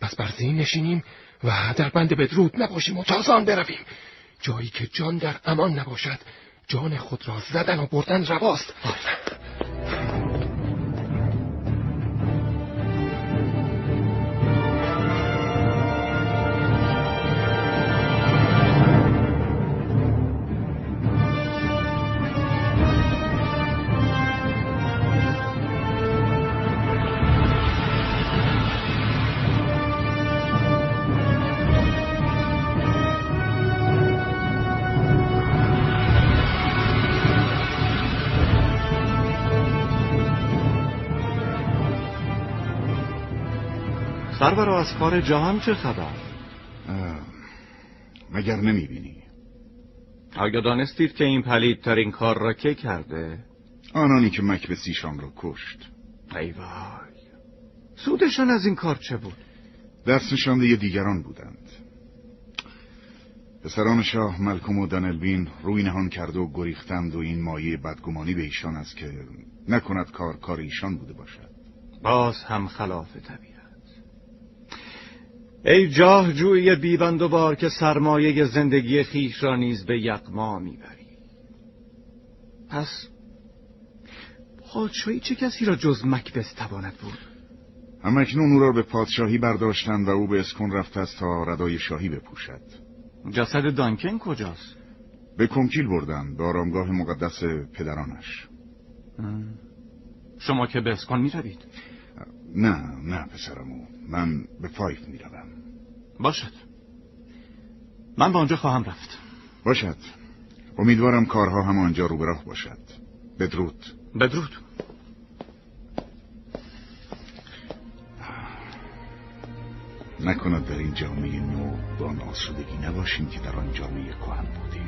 G: پس بر زین نشینیم و در بند بدرود نباشیم و تازان برویم. جایی که جان در امان نباشد جان خود را زدن و بردن رواست.
E: از کار جهان چه خبر؟
L: مگر نمی‌بینی
E: آیا دانستید که این پلیدترین کار را که کرده؟
L: آنانی که مکبسیشان را کشت
E: ای وای سودشان از این کار چه بود؟
L: دست نشانده دیگران بودند پسران شاه ملکم و دانلبین روی نهان کرده و گریختند و این مایه بدگمانی به ایشان است که نکند کار کار ایشان بوده باشد
E: باز هم خلاف طبیعت ای جاه جوی بیبند و بار که سرمایه زندگی خیش را نیز به یقما می‌بری. پس پادشاهی چه کسی را جز مکبس تواند بود؟
L: همکنون او را به پادشاهی برداشتند و او به اسکن رفته است تا ردای شاهی بپوشد.
E: جسد دانکن کجاست؟
L: به کنکیل بردند به آرامگاه مقدس پدرانش.
E: شما که به اسکن می‌روید.
L: نه نه پسرمو. من به فایف می‌روم.
E: باشد. من به آنجا خواهم رفت.
L: باشد. امیدوارم کارها هم آنجا رو به راه باشد. بدرود.
E: بدرود.
L: نکند در این جامعه نو با آن آسودگی نباشیم که در آن جامعه کهن بودیم.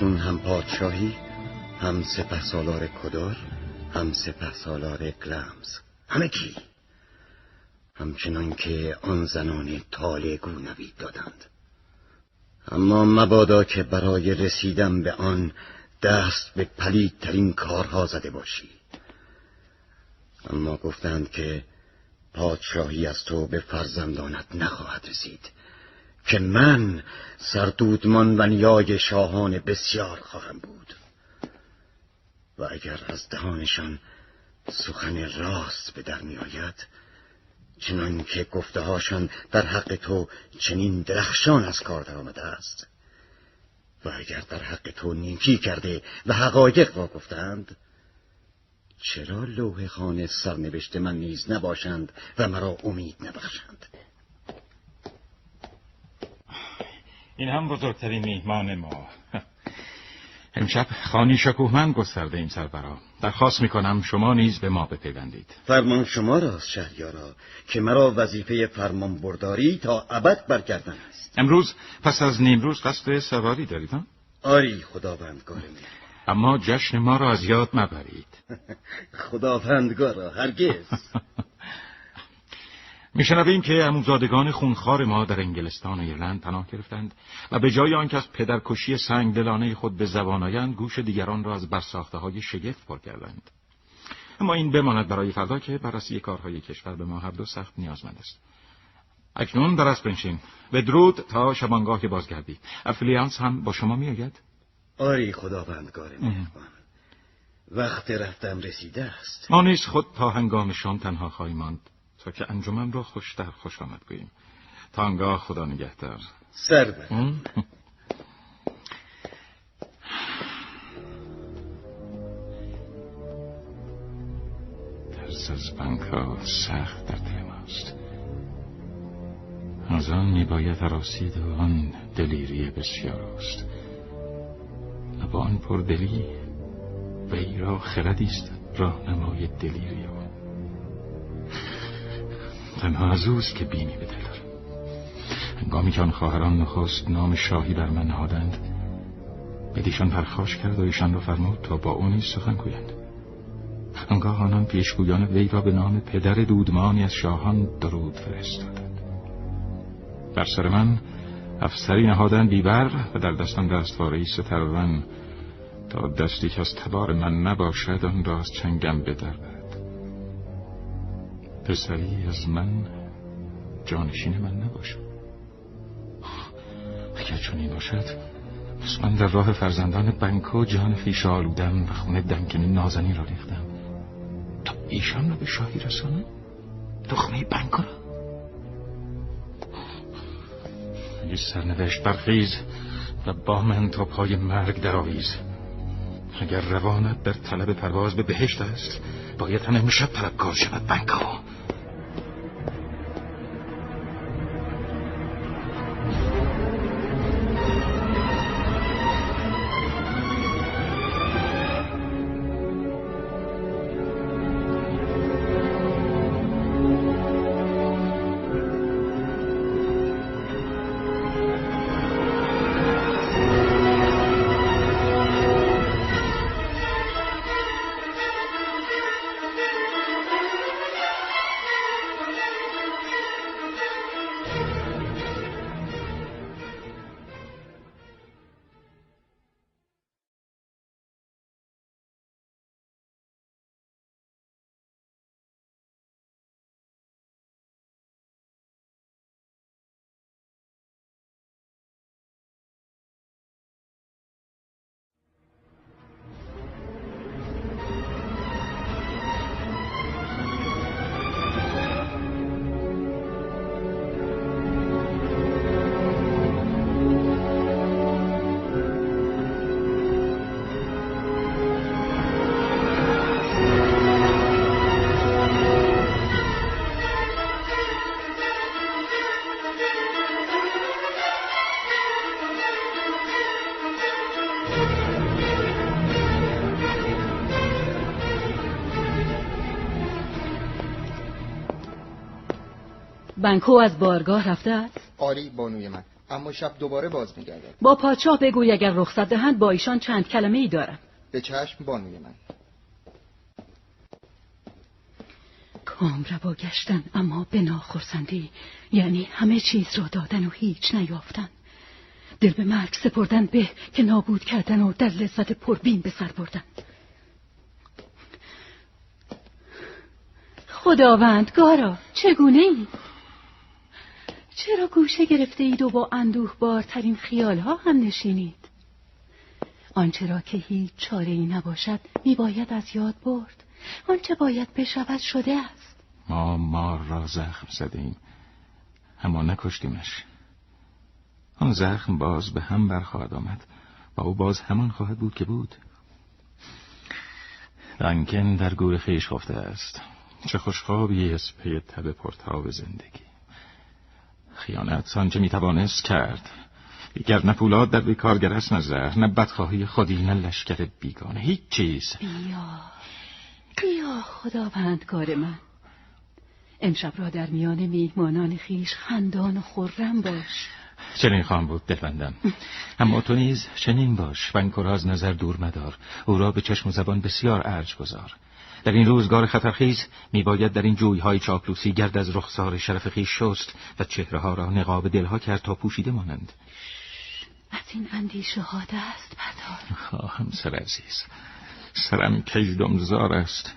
D: اکنون هم پادشاهی هم سپه سالار کدار هم سپه سالار گلمز همه کی؟ همچنان که آن زنان تالگو نوید دادند. اما مبادا که برای رسیدن به آن دست به پلیدترین کارها زده باشی. اما گفتند که پادشاهی از تو به فرزندانت نخواهد رسید. که من سردودمان و نیای شاهان بسیار خواهم بود. و اگر از دهانشان سخن راست به در می آید چنان که گفته هاشان در حق تو چنین درخشان از کار درآمده است. و اگر در حق تو نیکی کرده و حقایق را گفتند چرا لوح خانه سرنوشت من نیز نباشند و مرا امید نبخشند؟
J: این هم بزرگترین میهمان ما. (laughs) امشب خانی شکوهمند گسترده این سربرا درخواست می‌کنم شما نیز به ما بپیوندید.
D: فرمان شما راست شهریارا که مرا وظیفه فرمان برداری تا ابد برگردن است.
J: امروز پس از نیم روز قصد سواری دارید ها؟
D: آری خداوندگار
J: اما جشن ما را از یاد مبرید. (laughs)
D: خداوندگارا هرگز. (laughs)
J: میشنویم که اموزادگان خونخوار ما در انگلستان و ایرلند پناه گرفتند و به جای آنکه از پدرکشی سنگ دلانه خود به زبان آیند گوش دیگران را از برساخته های شگفت پر کردند. اما این بماند برای فردا که بررسی کارهای کشور به ما هر دو سخت نیازمند است. اکنون در بنشین. به درود تا شبانگاه بازگردی. افلیانس هم با شما میآید.
D: آری خداوندگار مهربان وقت رفتم رسیده است.
J: ما نیز خود تا هنگام شام تنها خواهیم ماند. تا که انجمن را خوشتر خوش آمد گوییم. تا انگاه خدا نگهدار.
D: سر
J: ترس از بنکا سخت در دل ماست. از آن میباید حراسید و آن دلیری بسیار است. و با آن پردلی وی را خردی است راهنمای دلیری تنها از اوست که بینی به دل دارم هنگامی که آن خواهران نخست نام شاهی بر من نهادند بدیشان پرخاش کرد و ایشان را فرمود تا با او نیز سخن گویند. آنگاه آنان پیشگویان وی را به نام پدر دودمانی از شاهان درود فرستادند. در سر من افسری نهادن بیبر و در دستان دستواره سترون تا دستی که از تبار من نباشد آن را از چنگم بدرد. پسری از من جانشین من نباشد اگر چنین باشد پس من در راه فرزندان بنکو جان خیش آلودم و خونه دنکن نازنی را ریختم. تا ایشان را به شاهی رسانم دخمه بنکو را؟ ای سرنوشت برخیز و با من تا پای مرگ درآویز. اگر روانت در طلب پرواز به بهشت است باید همه امشب طلبکار شود بنکو.
H: بنکو از بارگاه رفته است؟
O: آری بانوی من. اما شب دوباره باز میگردد.
H: با پادشاه بگوی اگر رخصت دهند با ایشان چند کلمه ای دارم.
O: به چشم بانوی من.
H: کام روا گشتن اما به ناخرسندی. یعنی همه چیز را دادن و هیچ نیافتن. دل به مرگ سپردن به که نابود کردن و در لذت پربین به سر بردن. خداوند گارا چگونه ای؟ چرا گوشه گرفته اید و با اندوه بارترین خیال ها هم نشینید؟ آنچه را که هیچ چاره ای نباشد می باید از یاد برد. آنچه باید بشود شده است.
J: ما مار را زخم زدیم اما نکشتیمش. آن زخم باز به هم برخواهد آمد. و او باز همان خواهد بود که بود. دنکن در گور خیش خفته است. چه خوشخوابی از پی تب پرتاب زندگی. خیانت سانچه می‌توانست کرد. دیگر نه پولاد در بیکارگر است نه بدخواهی خودی نه لشکر بیگانه. هیچ چیز.
H: بیا. بیا خداوندگار من. امشب را در میان میهمانان خیش خندان و خرم باش.
J: چنین خواهم بود دلبندم. اما تو نیز چنین باش. بنک از نظر دور مدار او را به چشم و زبان بسیار ارج گذار. در این روزگار خطرخیز میباید در این جویهای چاپلوسی گرد از رخسار شرف خیش شست و چهره ها را نقاب دلها کرد تا پوشیده مانند.
H: از این اندیشه ها دست بردار.
J: خواهم سر عزیز. سرم کجدمزار است.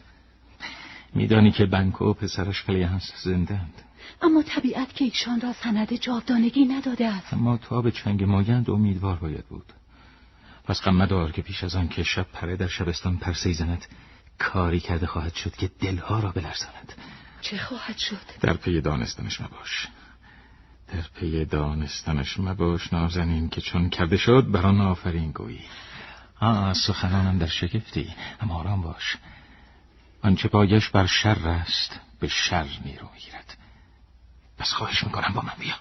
J: میدانی که بنکو و پسرش کلیانس زندند
H: اما طبیعت که ایشان را سند جاودانگی نداده است.
J: اما تا به چنگ مایند امیدوار باید بود. پس غم مدار که پیش از آن که شب پره در شبستان پرسی زند کاری کرده خواهد شد که دلها را بلرزاند.
H: چه خواهد شد؟
J: در پی دانستنش مباش. در پی دانستنش مباش نازنین که چون کرده شد بر آن آفرین گویی. آه سخنانم در شگفتی اما آرام باش. آنچه پایش بر شر است به شر نیرو می‌گیرد پس خواهش می‌کنم با من بیا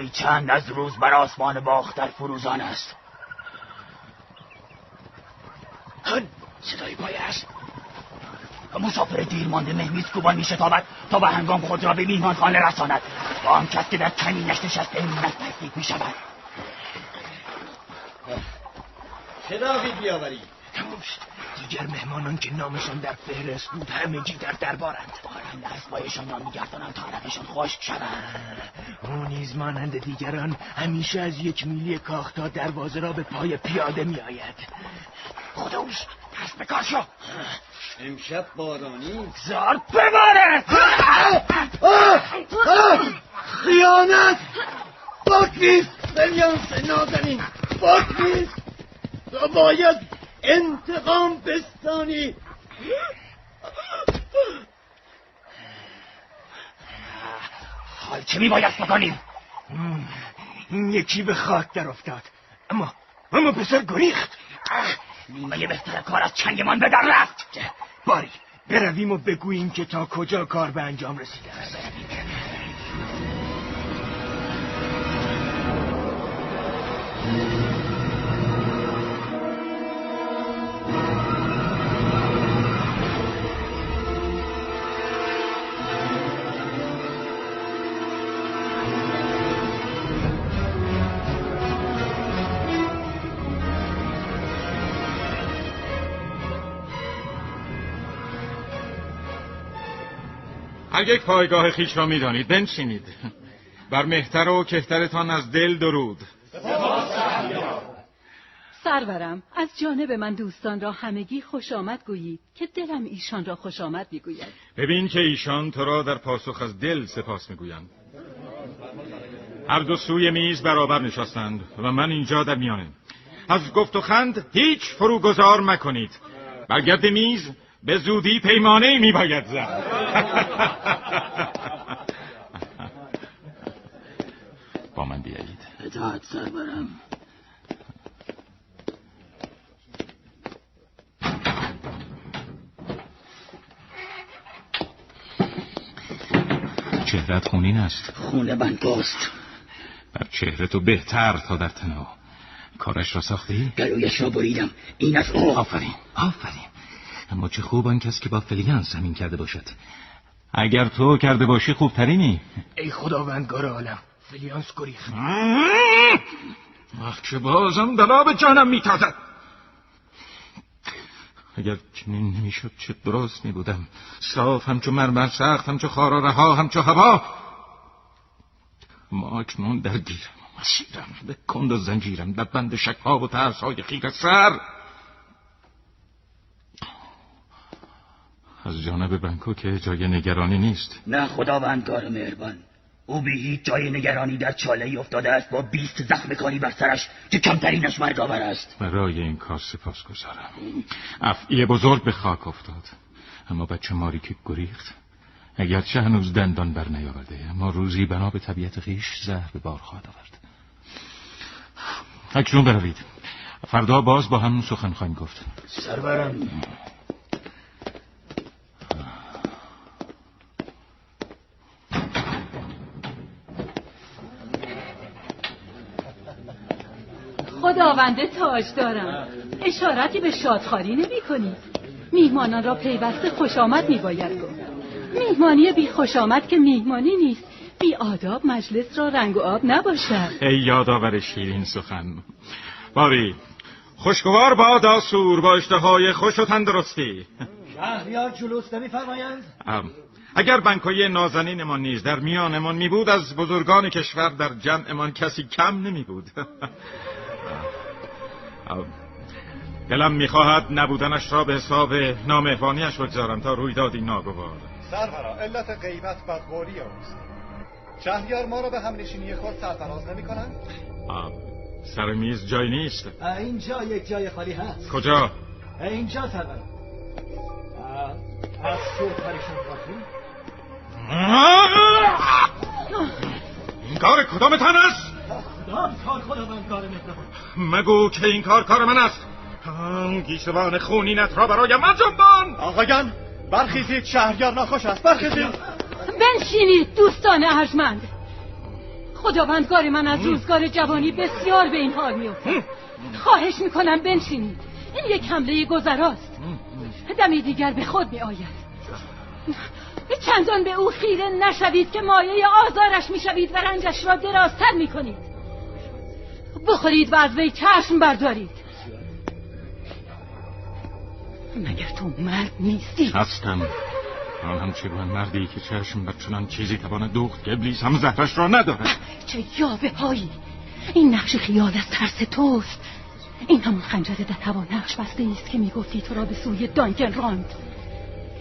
P: چند از روز بر آسمان باختر فروزان است. هن صدای پای است. مسافر دیر مانده مهمیز کوبان می شتابد تا به هنگام خود را به میهمان خانه رساند. با آن کس که در کمینش نشسته نزدیک می شود.
D: چه داوید بیاوری
P: دیگر مهمانان که نامشان در فهرست بود همگی در دربارند. دارند اسبایشان را میگردانند تا عرقشان خشک شوند. او نیز مانند دیگران همیشه از یک میلی کاخ تا دروازه را به پای پیاده میآید. خودوش دست به کار شو.
D: امشب بارانی؟
P: زار ببارد.
Q: خیانت. باک بلیانس نازنین. باک تو باید انتقام بستانی.
P: حال چه میباید بکنیم؟ یکی به خاک در افتاد. اما اما پسر گریخت. نیمه بهتر کار از چنگمان به در رفت. باری برویم و بگوییم که تا کجا کار به انجام رسیده است.
J: هر یک پایگاه خیش را می‌دانید بنشینید. بر مهتر و کهترتان از دل درود.
H: سرورم از جانب من دوستان را همگی خوش آمد گویید که دلم ایشان را خوش آمد می‌گوید.
J: ببین که ایشان تو را در پاسخ از دل سپاس می‌گویند. هر دو سوی میز برابر نشستند و من اینجا در میانه از گفت و خند هیچ فروگذار مکنید. برگرد میز
C: به زودی پیمانه ای می باید زد. (laughs) با من بیایید.
M: اطاعت سربرم.
C: چهرت خونین است.
M: خونه من گست
C: بر چهره تو بهتر تا در تنها. کارش را ساختی؟
M: گلویش را بریدم. این از او.
C: آفرین. آفرین. اما چه خوب آن کس که با فلیانس همین کرده باشد. اگر تو کرده باشی خوبترینی
I: ای خداوندگار عالم فلیانس گریخت.
C: وقت که بازم دلاب جانم میتازد. اگر چنین نمی‌شد چه درست می بودم صاف همچو مرمر سخت همچو خارا رها همچو هوا. ما اکنون در گیرم و مسیرم. به کند و زنجیرم در بند شکها و ترس های خیره سر. از جانب بنکو که جای نگرانی نیست.
M: نه خداوندگار مهربان. او به هیچ جای نگرانی در چاله ای افتاده است با بیست زخم کانی بر سرش که کمترینش مرگاور است.
C: برای این کار سپاس گذارم. افعی بزرگ به خاک افتاد. اما بچه ماری که گریخت. اگرچه هنوز دندان بر نیاورده اما روزی بنا به طبیعت خیش زهر به بار خواهد آورد. اکنون بروید. فردا باز با هم سخن خواهیم گفت.
M: سرورم.
H: خداونده تاج دارم. اشارتی به شادخاری نمی کنید میهمانان را پیوسته خوش آمد می باید گفت. میهمانی بی خوش آمد که میهمانی نیست. بی آداب مجلس را رنگ و آب نباشد.
C: ای یادآور شیرین سخن. باری خوشگوار باد آسور با اشتهای خوش و تندرستی.
R: شهریار جلوس نمیفرمایند؟
C: ام، اگر بنکوی نازنینمان نیز در میانمان می بود از بزرگان کشور در جمعمان کسی کم نمی بود دلم می‌خواهد نبودنش را به حساب نامهوانیش بگذارم تا رویدادی ناگوار.
E: سرورا علت غیبت بدقولی اوست شهریار ما را به همنشینی خود سرفراز نمی کنند؟
C: سر میز جای نیست.
R: اینجا یک جای خالی هست.
C: کجا؟
R: اینجا سرورم از تو پریشان
C: این کار کدام تن است؟
R: کدام کار خداوندگار مهربان
C: مگو که این کار کار من است. آن گیسوان خونینت را برای من جنبان.
E: آقایان برخیزید شهریار ناخوش است. برخیزید.
H: بنشینید دوستان ارجمند. خداوندگار من از روزگار جوانی بسیار به این حال میفته خواهش می‌کنم بنشینید. این یک حمله گذراست. دمی دیگر به خود می آید چندان به او خیره نشوید که مایه آزارش می‌شوید و رنجش را درازتر می‌کنید. بخورید و از وی چشم بردارید. مگر تو مرد نیستی؟
C: هستم. آن هم چگونه مردی که چشم بر چنان چیزی تواند دوخت که ابلیس هم زهرش را ندارد.
H: چه یاوه هایی. این نقش خیال از ترس توست. این همون خنجر در هوا نقش بسته است که می‌گفتی تو را به سوی دانکن راند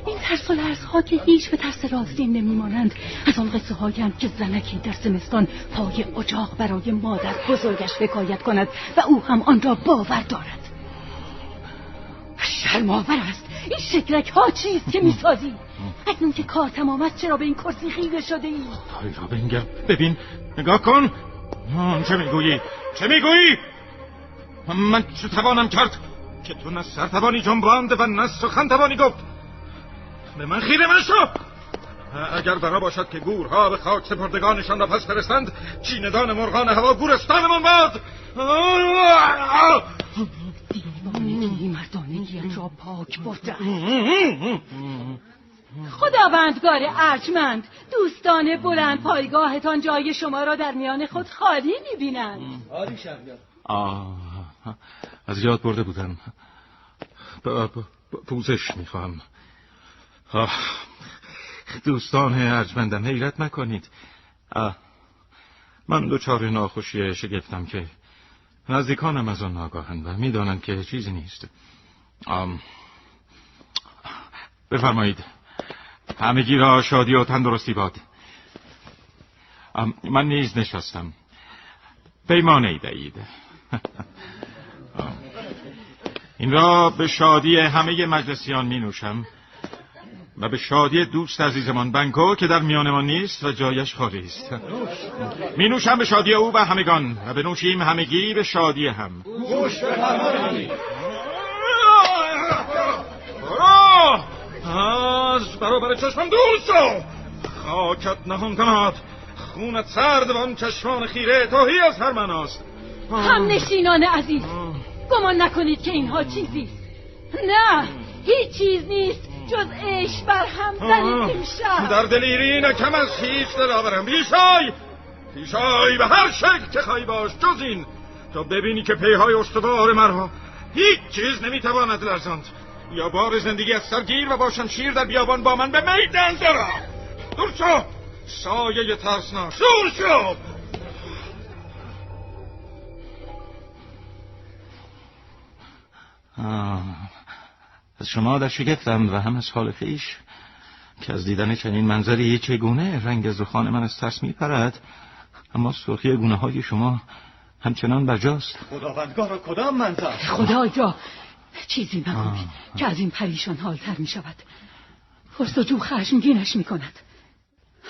H: این ترس و لرزها که هیچ به ترس راستین نمیمانند. از آن قصه هایم که زنکی در زمستان پای اجاق برای مادر بزرگش حکایت کند و او هم آن را باور دارد. شرماور است. این شکلک ها چیست که می‌سازی؟ اکنون که کار تمام است چرا به این کرسی خیره شده ای
C: های را بنگر. ببین نگاه کن. چه می‌گویی؟ چه می‌گویی؟ من چه توانم کرد که تو نه سر توانی جنباند و نه سخن توانی گفت؟ به من خیره من شو اگر برا باشد که گورها به خاک سپردگانشان را پس فرستند چیندان مرغان هوا گورستانمان باد.
H: دیوانگی مردانگیت را پاک برده (laughs) خداوندگار ارجمند دوستان بلند پایگاهتان جای شما را در میان خود خالی می‌بینند.
R: آری شهریار.
C: آه از یاد برده بودم. پوزش می‌خواهم آه. دوستان ارجمندم حیرت نکنید. آه. من دوچار ناخوشی شگفتم که نزدیکانم از آن آگاهند و می‌دانند که چیزی نیست. آم. بفرمایید. همگی را شادی و تندرستی باد. من نیز نشستم. پیمانه ای دهید. (laughs) این را به شادی همه مجلسیان می نوشم. و به شادی دوست عزیزمان بنکو که در میانمان نیست و جایش خالی است. می نوشم به شادی او و همگان و به نوشیم همگی به شادی هم. از برابر چشمم دور شو. خاکت نهان کند. خونت سرد و آن چشمان خیره توهی از هر مناست
H: هم نشینان عزیز گمان نکنید که اینها چیزی نه هیچ چیز نیست. جز عشق بر هم زنید امشب
C: در دلیری نکم از هیچ دلاورم بیشای بیشای به هر شکل که خواهی باش. جز این. تا ببینی که پیهای استوار مرا. هیچ چیز نمی‌تواند لرزاند. یا بار زندگی از سرگیر و باشم شیر در بیابان با من به میدان درا دور شو! سایه ترسناک. دور شو! از شما در شگفتم و هم از حال خیش. که از دیدن چنین منظری چگونه رنگ زخان من از ترس میپرد اما سرخی گونه های شما همچنان برجاست.
E: خداوندگار کدام منظر؟
H: خدایا چیزی مگوی که از این پریشان حالتر می شود پرسجو خشمگینش می کند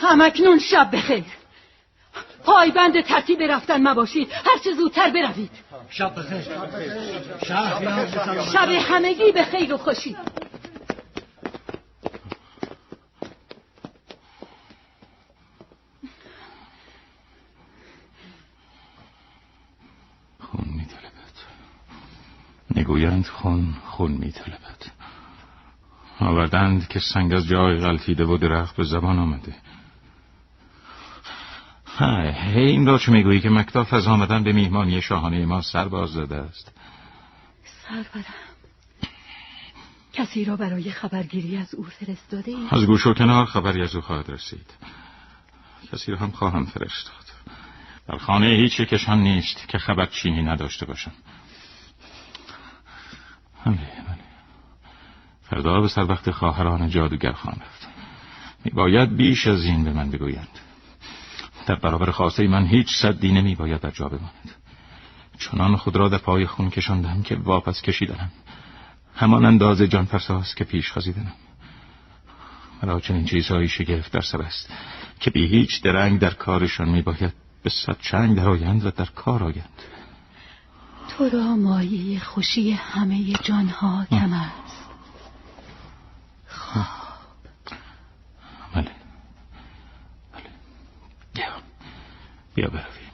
H: همکنون شب بخیر. پایبند ترتیب رفتن مباشید. هرچه زودتر بروید.
R: شب بخیر.
H: شب. همگی به خیر و خوشی.
C: خون میطلبد نگویند خون خون میطلبد آوردند که سنگ از جای غلطیده و درخت به زبان آمده. های این را چه می‌گویی که مکتاف از آمدن به میهمانی شاهانه ما سر باز داده است؟
H: سرورم کسی را برای خبرگیری از او فرستاده ای؟
C: از گوش و کنار خبری از او خواهد رسید. کسی را هم خواهم فرستاد. در خانه هیچ کشان نیست که خبر چینی نداشته باشم. بله بله فردا به سر وقت خواهران جادوگر خواهم رفت. میباید بیش از این به من بگویند. در برابر خواسته من هیچ صدی نمی باید در جا بماند. چنان خود را در پای خون کشاندم که واپس کشیدنم. همان اندازه جان فرساست که پیش خزیدنم. مرا چنین چیزهایی شگفت در سر است که بی هیچ درنگ در کارشان می باید به صد چنگ درآیند و در کار آیند.
H: تو را مایه خوشی همه جانها کم است. خواب
C: بله بیا بیا برویم.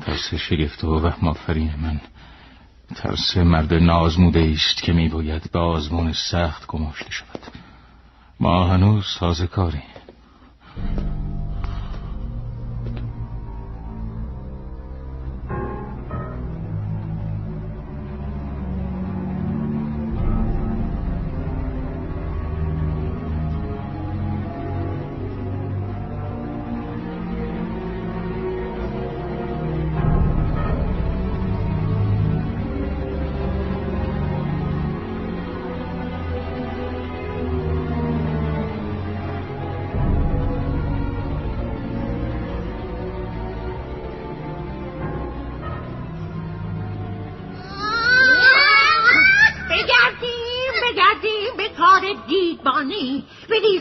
C: ترس شگفت و وهم آفرین من. ترس مرد نازموده است که میباید به آزمون سخت گماشته شود. ما هنوز سازکاریم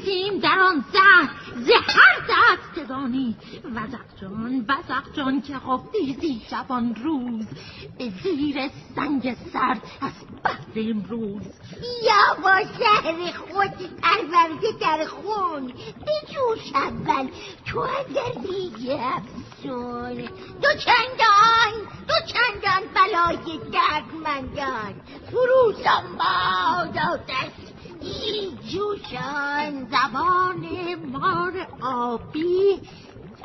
A: بریزیم در آن زهر زهر دستگانی وزق جان وزق جان که خفتی شبان روز. به زیر سنگ سرد از بحر امروز.
B: یا با شهر خود پرورده در خون. بجوش اول تو اندر دیگه افسون دو چندان دو چندان بلای دردمندان فروزان باد آتش
A: جوشان زبان مار آبی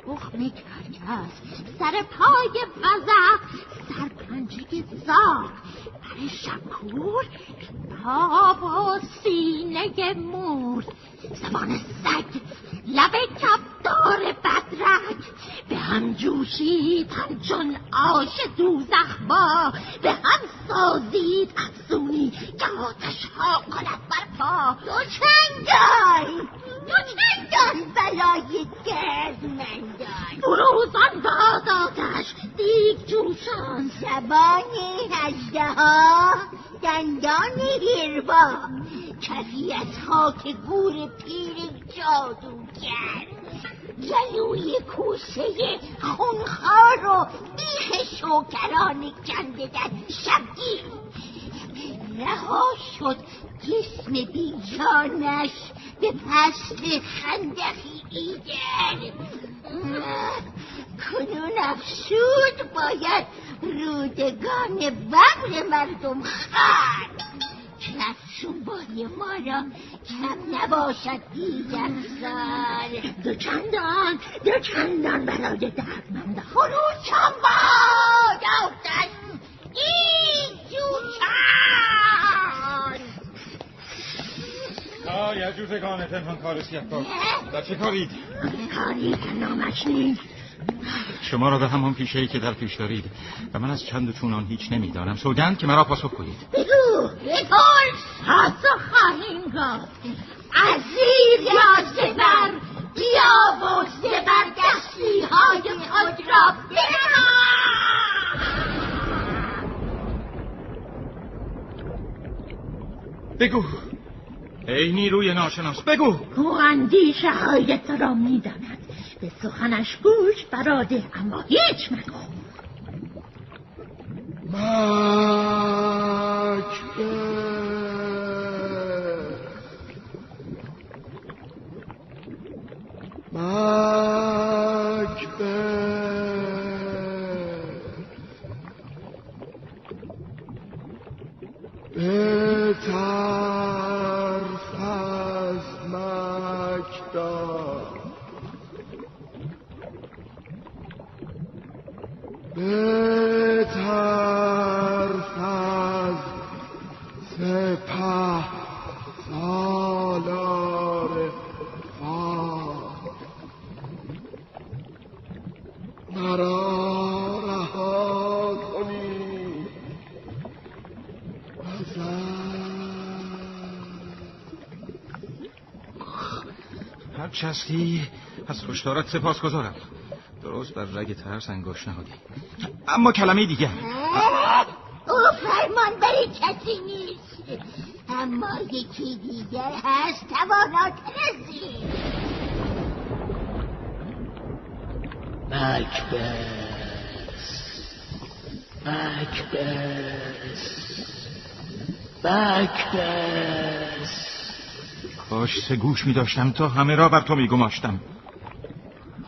A: تخم کرکس سر پای وزق سر پنجه زار. پر شکور پا و سینه مور. زبان سگ لب کفدار بدرک به هم جوشید همچون آش دوزخ با. به هم سازید افزونی که آتش ها کند بر پا.
B: دو چندان دو چندان بلای دردمندان
A: فروزان باد آتش دیگ جوشان.
B: زبان هجده ها دندان هربا کفی از خاک گور پیر جادوگر گلوی کوسه خونخوار و بیخ شوکران کنده در شبگیر رها شد جسم بیجانش به پست خندقی ایگر کنون افسود باید رودگان ببر مردم خرد که افسون بای ما را کم نباشد دیگر سال.
A: دو چندان دو چندان برای دردمنده
B: فروشان باد آفتن این جوشان
C: آی عجوزگان پنهان کار سیاه در چه کارید؟
A: کاری که نامش نیست.
C: شما را به همان پیشه ای که در پیش دارید و من از چند و چونان هیچ نمی‌دانم. سوگند که مرا پاسخ کنید
A: بگو بگل پاسخ خواهیم گفت. از زیر یا زبر بیا و زبر دستی های خود را
C: بگو. ای نیروی ناشناس بگو.
A: او اندیشه های تو را می‌داند. به سخنش گوش براده اما هیچ مگو.
K: بترس از مکدار بترس از سپه سالار خاک مرا رها کنید
C: چستی از کشتارت سپاس گذارم. درست بر رگ ترس انگاش نهادی. اما کلمه دیگر.
B: او فرمان برای کسی نیست. اما یکی دیگر هست تواناتر از
I: مکبس. مکبس. مکبس.
C: سه گوش می داشتم تا همه را بر تو می گماشتم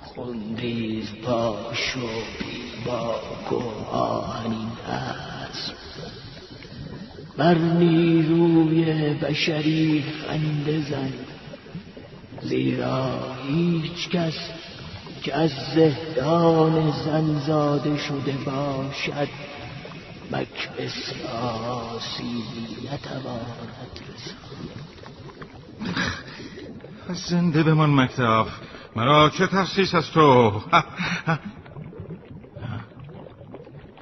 I: خونریز باش و بیباک و آهنین هست بر نیروی بشری خنده زن. زیرا هیچ کس که از زهدان زن زاده شده باشد مکبس سیبی نتواند رساند.
C: زنده بمان مکتب. مرا چه تفسیس از تو؟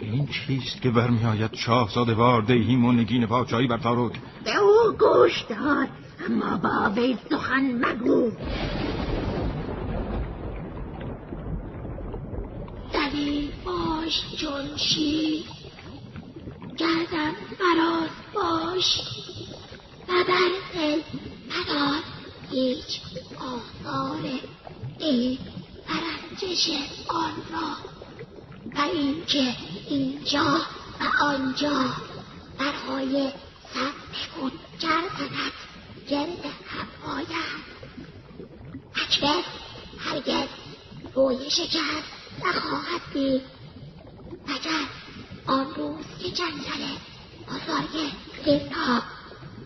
C: این چیست که برمی آید شاهزاده وار دیهیم و نگین پاچایی بر تاروک؟
A: به او گوش دار اما با وی سخن مگو.
S: دلیل باش چون شیر گردم فراز باش. و بر دل هیچ آثار این پرنجش آن را. و اینکه اینجا و آنجا برهای خود گردنت گرد هم اکبر هرگز روی شکر نخواهد دید. مگر آن روز که جنگل بزرگ زینا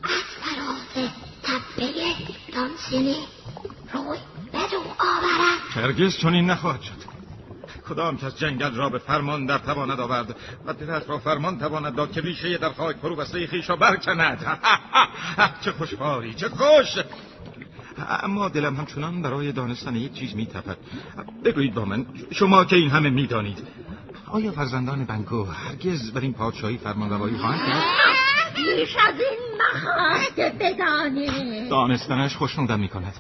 S: از فراز تپه آورد
C: هرگز چنین نخواهد شد. کدام کس جنگل را به فرمان در تواند آورد و دلت را فرمان تواند داد که ریشه در خاک فرو بسته خیش را برکند. (laughs) چه خوشحالی چه خوش! اما دلم همچنان برای دانستن یک چیز میتپد. بگویید با من شما که این همه می‌دانید. آیا فرزندان بنکو هرگز بر این پادشاهی فرمان روایی خواهند کرد؟
A: بیش از این مخواهد بدانی.
C: دانستنش خوشنودم می کند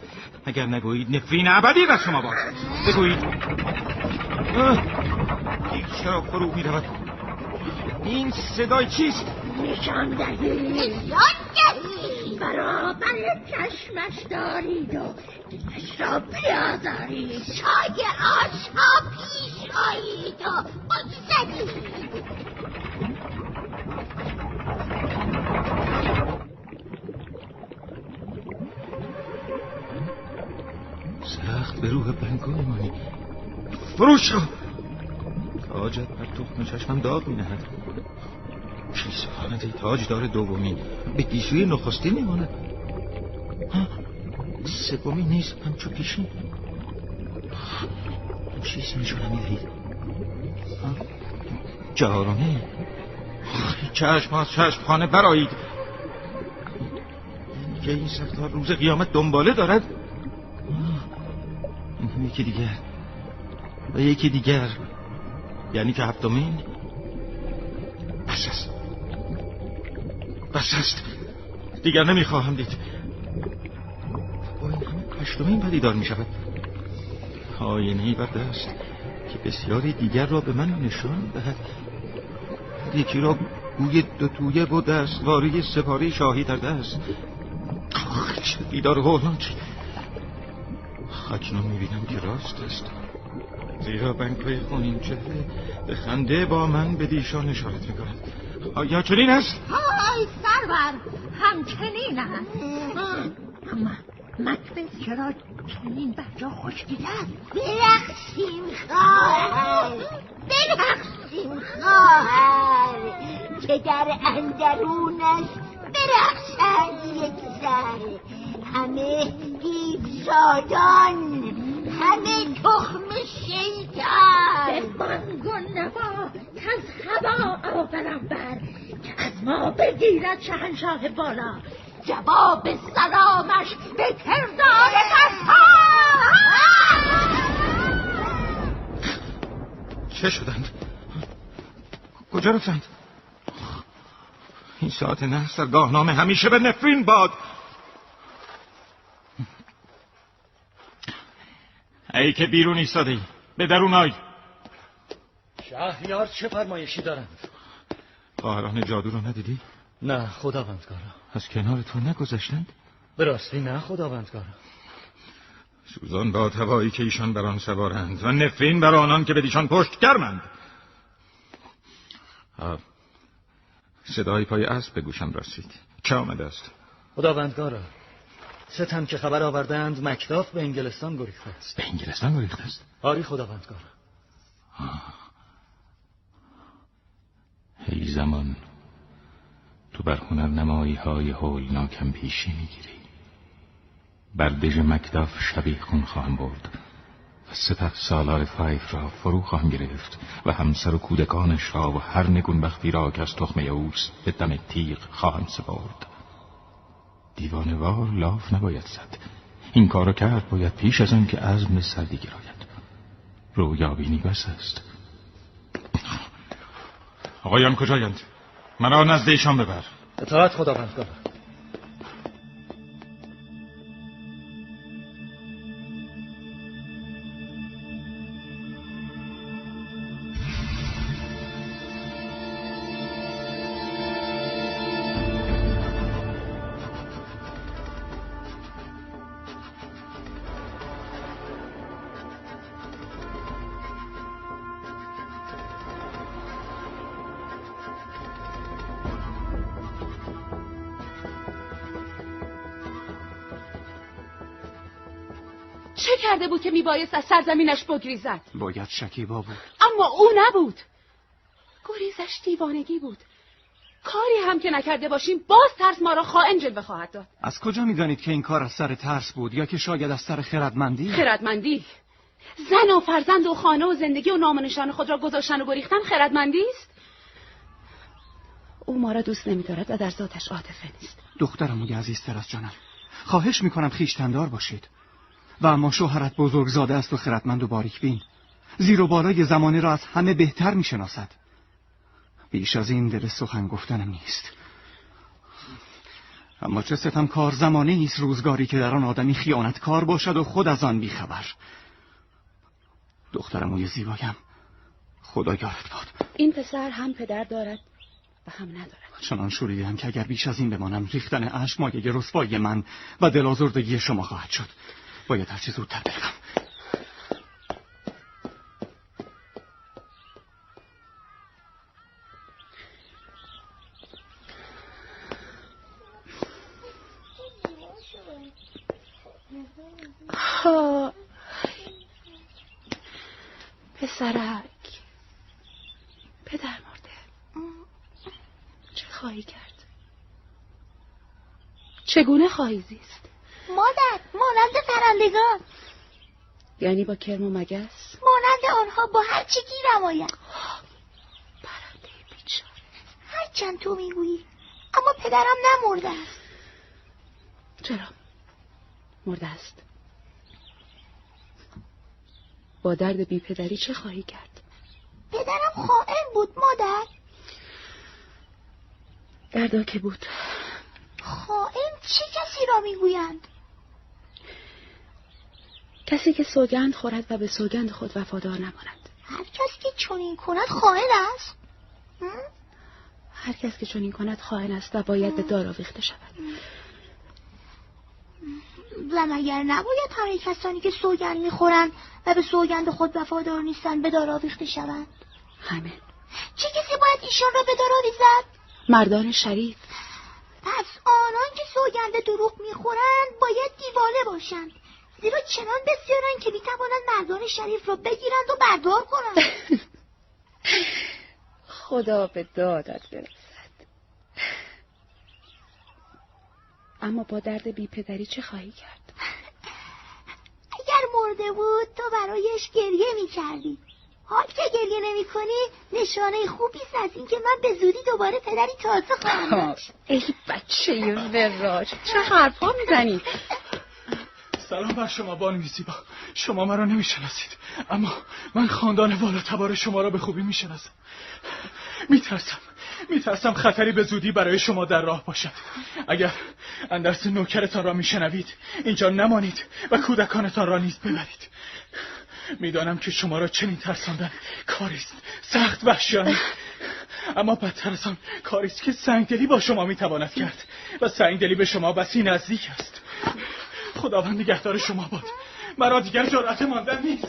C: اگر نگویید نفرین ابدی از شما باد بگویید. این چرا فرو می رود این صدای چیست؟
A: نشان دهید.
B: نشان دهید.
A: برابر چشمش دارید و دلش را بیازارید.
B: شای آشها پیش آیید و بگذرید
J: سخت به روح بنگو مانی فروش شو تاجت بر تخم چشمم داغ می نهد چی سخانت ای تاج داره دومی. به گیسوی نخستی می ماند سومی نیست همچو پیشین. چیزی می شونم می دهید چهارمی چشم از چشم خانه برایید که این سخت روز قیامت دنباله دارد. یکی دیگر. و یکی دیگر. یعنی که هفتمین. بس است بس است. دیگر نمی‌خواهم دید. با این همه هشتمین پدیدار می شود آینه ای بر دست که بسیاری دیگر را به من نشان دهد. یکی را گوی دو تویه و دستواری سپاری شاهی در دست. چه بیدار هولان چه اکنون می‌بینم که راست است. زیرا بنکای خونین چهره به خنده با من به دیشان اشارت می‌کنند آیا چنین است؟
A: های سرور همچنین است. اما مکبس چرا چنین بر جا خشکیده است؟
B: برقصیم خواهر برقصیم خواهر. که در اندرونش برقصند یک سر همه دیوزادان همه تخم شیطان
A: به بانگ و نوا که از هوا آورم بر که از ما بگیرد شهنشاه بالا جواب سلامش به کردار
J: چه شدند؟ کجا رفتند؟ این ساعت نه در گاهنامه همیشه به نفرین باد ای که بیرون ایستاده ای به درون آی.
M: شهریار چه فرمایشی دارند؟
J: خواهران جادو رو ندیدی؟
M: نه خداوندگارا.
J: از کنار تو نگذشتند؟
M: به راستی نه خداوندگارا.
J: سوزان با هوایی که ایشان بر آن سوارند و نفرین بر آنان که به دیشان پشت گرمند. صدای پای اسب به گوشم رسید چه آمده است؟
M: خداوندگارا ستم که خبر آوردند مکداف به انگلستان گریخته است.
J: به انگلستان گریخته است؟
M: آری خداوندگارا
J: ای زمان تو بر هنر نمایی های هولناکم پیشی می‌گیری. بر دژ مکداف شبیخون خواهم برد و سپه سالار فایف را فرو خواهم گرفت و همسر و کودکانش را و هر نگون بختی را که از تخم یعوس به دم تیغ خواهم سپرد. دیوانه‌وار لاف نباید زد. این کارو کرد باید پیش از آن که عزم به سردی گراید. رویابینی بس است. آقایان کجایند؟ مرا نزد ایشان ببر.
M: اطاعت خداوندگار.
T: کرده بود که میبایست از سرزمینش بگریزد.
E: باید شکیبا بود.
T: اما او نبود. گریزش دیوانگی بود. کاری هم که نکرده باشیم باز ترس ما را خائن جلوه خواهد داد.
E: از کجا می‌دانید که این کار از سر ترس بود یا که شاید از سر خردمندی؟
T: خردمندی. زن و فرزند و خانه و زندگی و نام و نشان خود را گذاشتن و گریختن خردمندی است؟ او ما را دوست نمیدارد و در ذاتش عاطفه نیست.
E: دخترم عزیزتر از جانم خواهش می‌کنم خیشتندار باشید. و اما شوهرت بزرگزاده است و خردمند و باریک بین. زیر و بالای زمانه را از همه بهتر می‌شناسد. بیش از این دل سخن گفتنم نیست. اما چه ستم کار زمانه نیست روزگاری که در آن آدمی خیانتکار باشد و خود از آن بیخبر. دخترم و زیبایم. خدا یارت باد.
T: این پسر هم پدر دارد به هم ندارد.
U: چنان شوریدم که اگر بیش از این بمانم ریختن اشک مایه رسوایی من و دلازردگی شما خواهد شد. باید هرچی زودتر بروم
T: ها پسرک پدر مرده چه خواهی کرد چگونه خواهی زیست
S: مادر مانند پرندگان.
T: یعنی با کرم و مگس؟
S: مانند آنها با هر چی گیرم آید
T: پرنده بیچاره.
S: هرچند تو می‌گویی اما پدرم نمرده است.
T: چرا؟ مرده است. با درد بی پدری چه خواهی کرد؟
S: پدرم خائن بود مادر.
T: دردا که بود.
S: خائن چه کسی را می‌گویند؟
T: کسی که سوگند خورد و به سوگند خود وفادار نماند.
S: هر کس که چنین کند خائن است.
T: هر کس که چنین کند خائن است و باید به دار آویخته شود.
S: و مگر نباید همه کسانی که سوگند می‌خورند و به سوگند خود وفادار نیستند به دار آویخته شوند؟
T: همه
S: چه کسی باید ایشان را به دار آویزد؟
T: مردان شریف.
S: پس آنان که سوگند دروغ می‌خورند باید دیوانه باشند. زیرا چنان بسیارند که می‌توانند مردان شریف را بگیرند و بردار کنند. (laughs)
T: خدا به دادت برسد. اما با درد بی پدری چه خواهی کرد؟
S: اگر مرده بود تو برایش گریه می‌کردی. حال که گریه نمی کنی نشانه خوبی است از اینکه من به زودی دوباره پدری تازه خواهم
T: ای بچه وراج چه حرفا می‌زنی؟
U: سلام بر شما بانوی زیبا. شما مرا نمی‌شناسید. اما من خاندان والا تبار شما را به خوبی می‌شناسم. میترسم میترسم خطری به زودی برای شما در راه باشد. اگر اندرس نوکرتان را میشنوید اینجا نمانید و کودکانتان را نیز ببرید. می‌دانم که شما را چنین ترساندن کاریست سخت وحشیانه. اما بدتر از آن کاریست که سنگدلی با شما می‌تواند کرد و سنگدلی به شما بسی نزدیک است. خداوند نگهدار شما باد مرا دیگر جرأت ماندن نیست.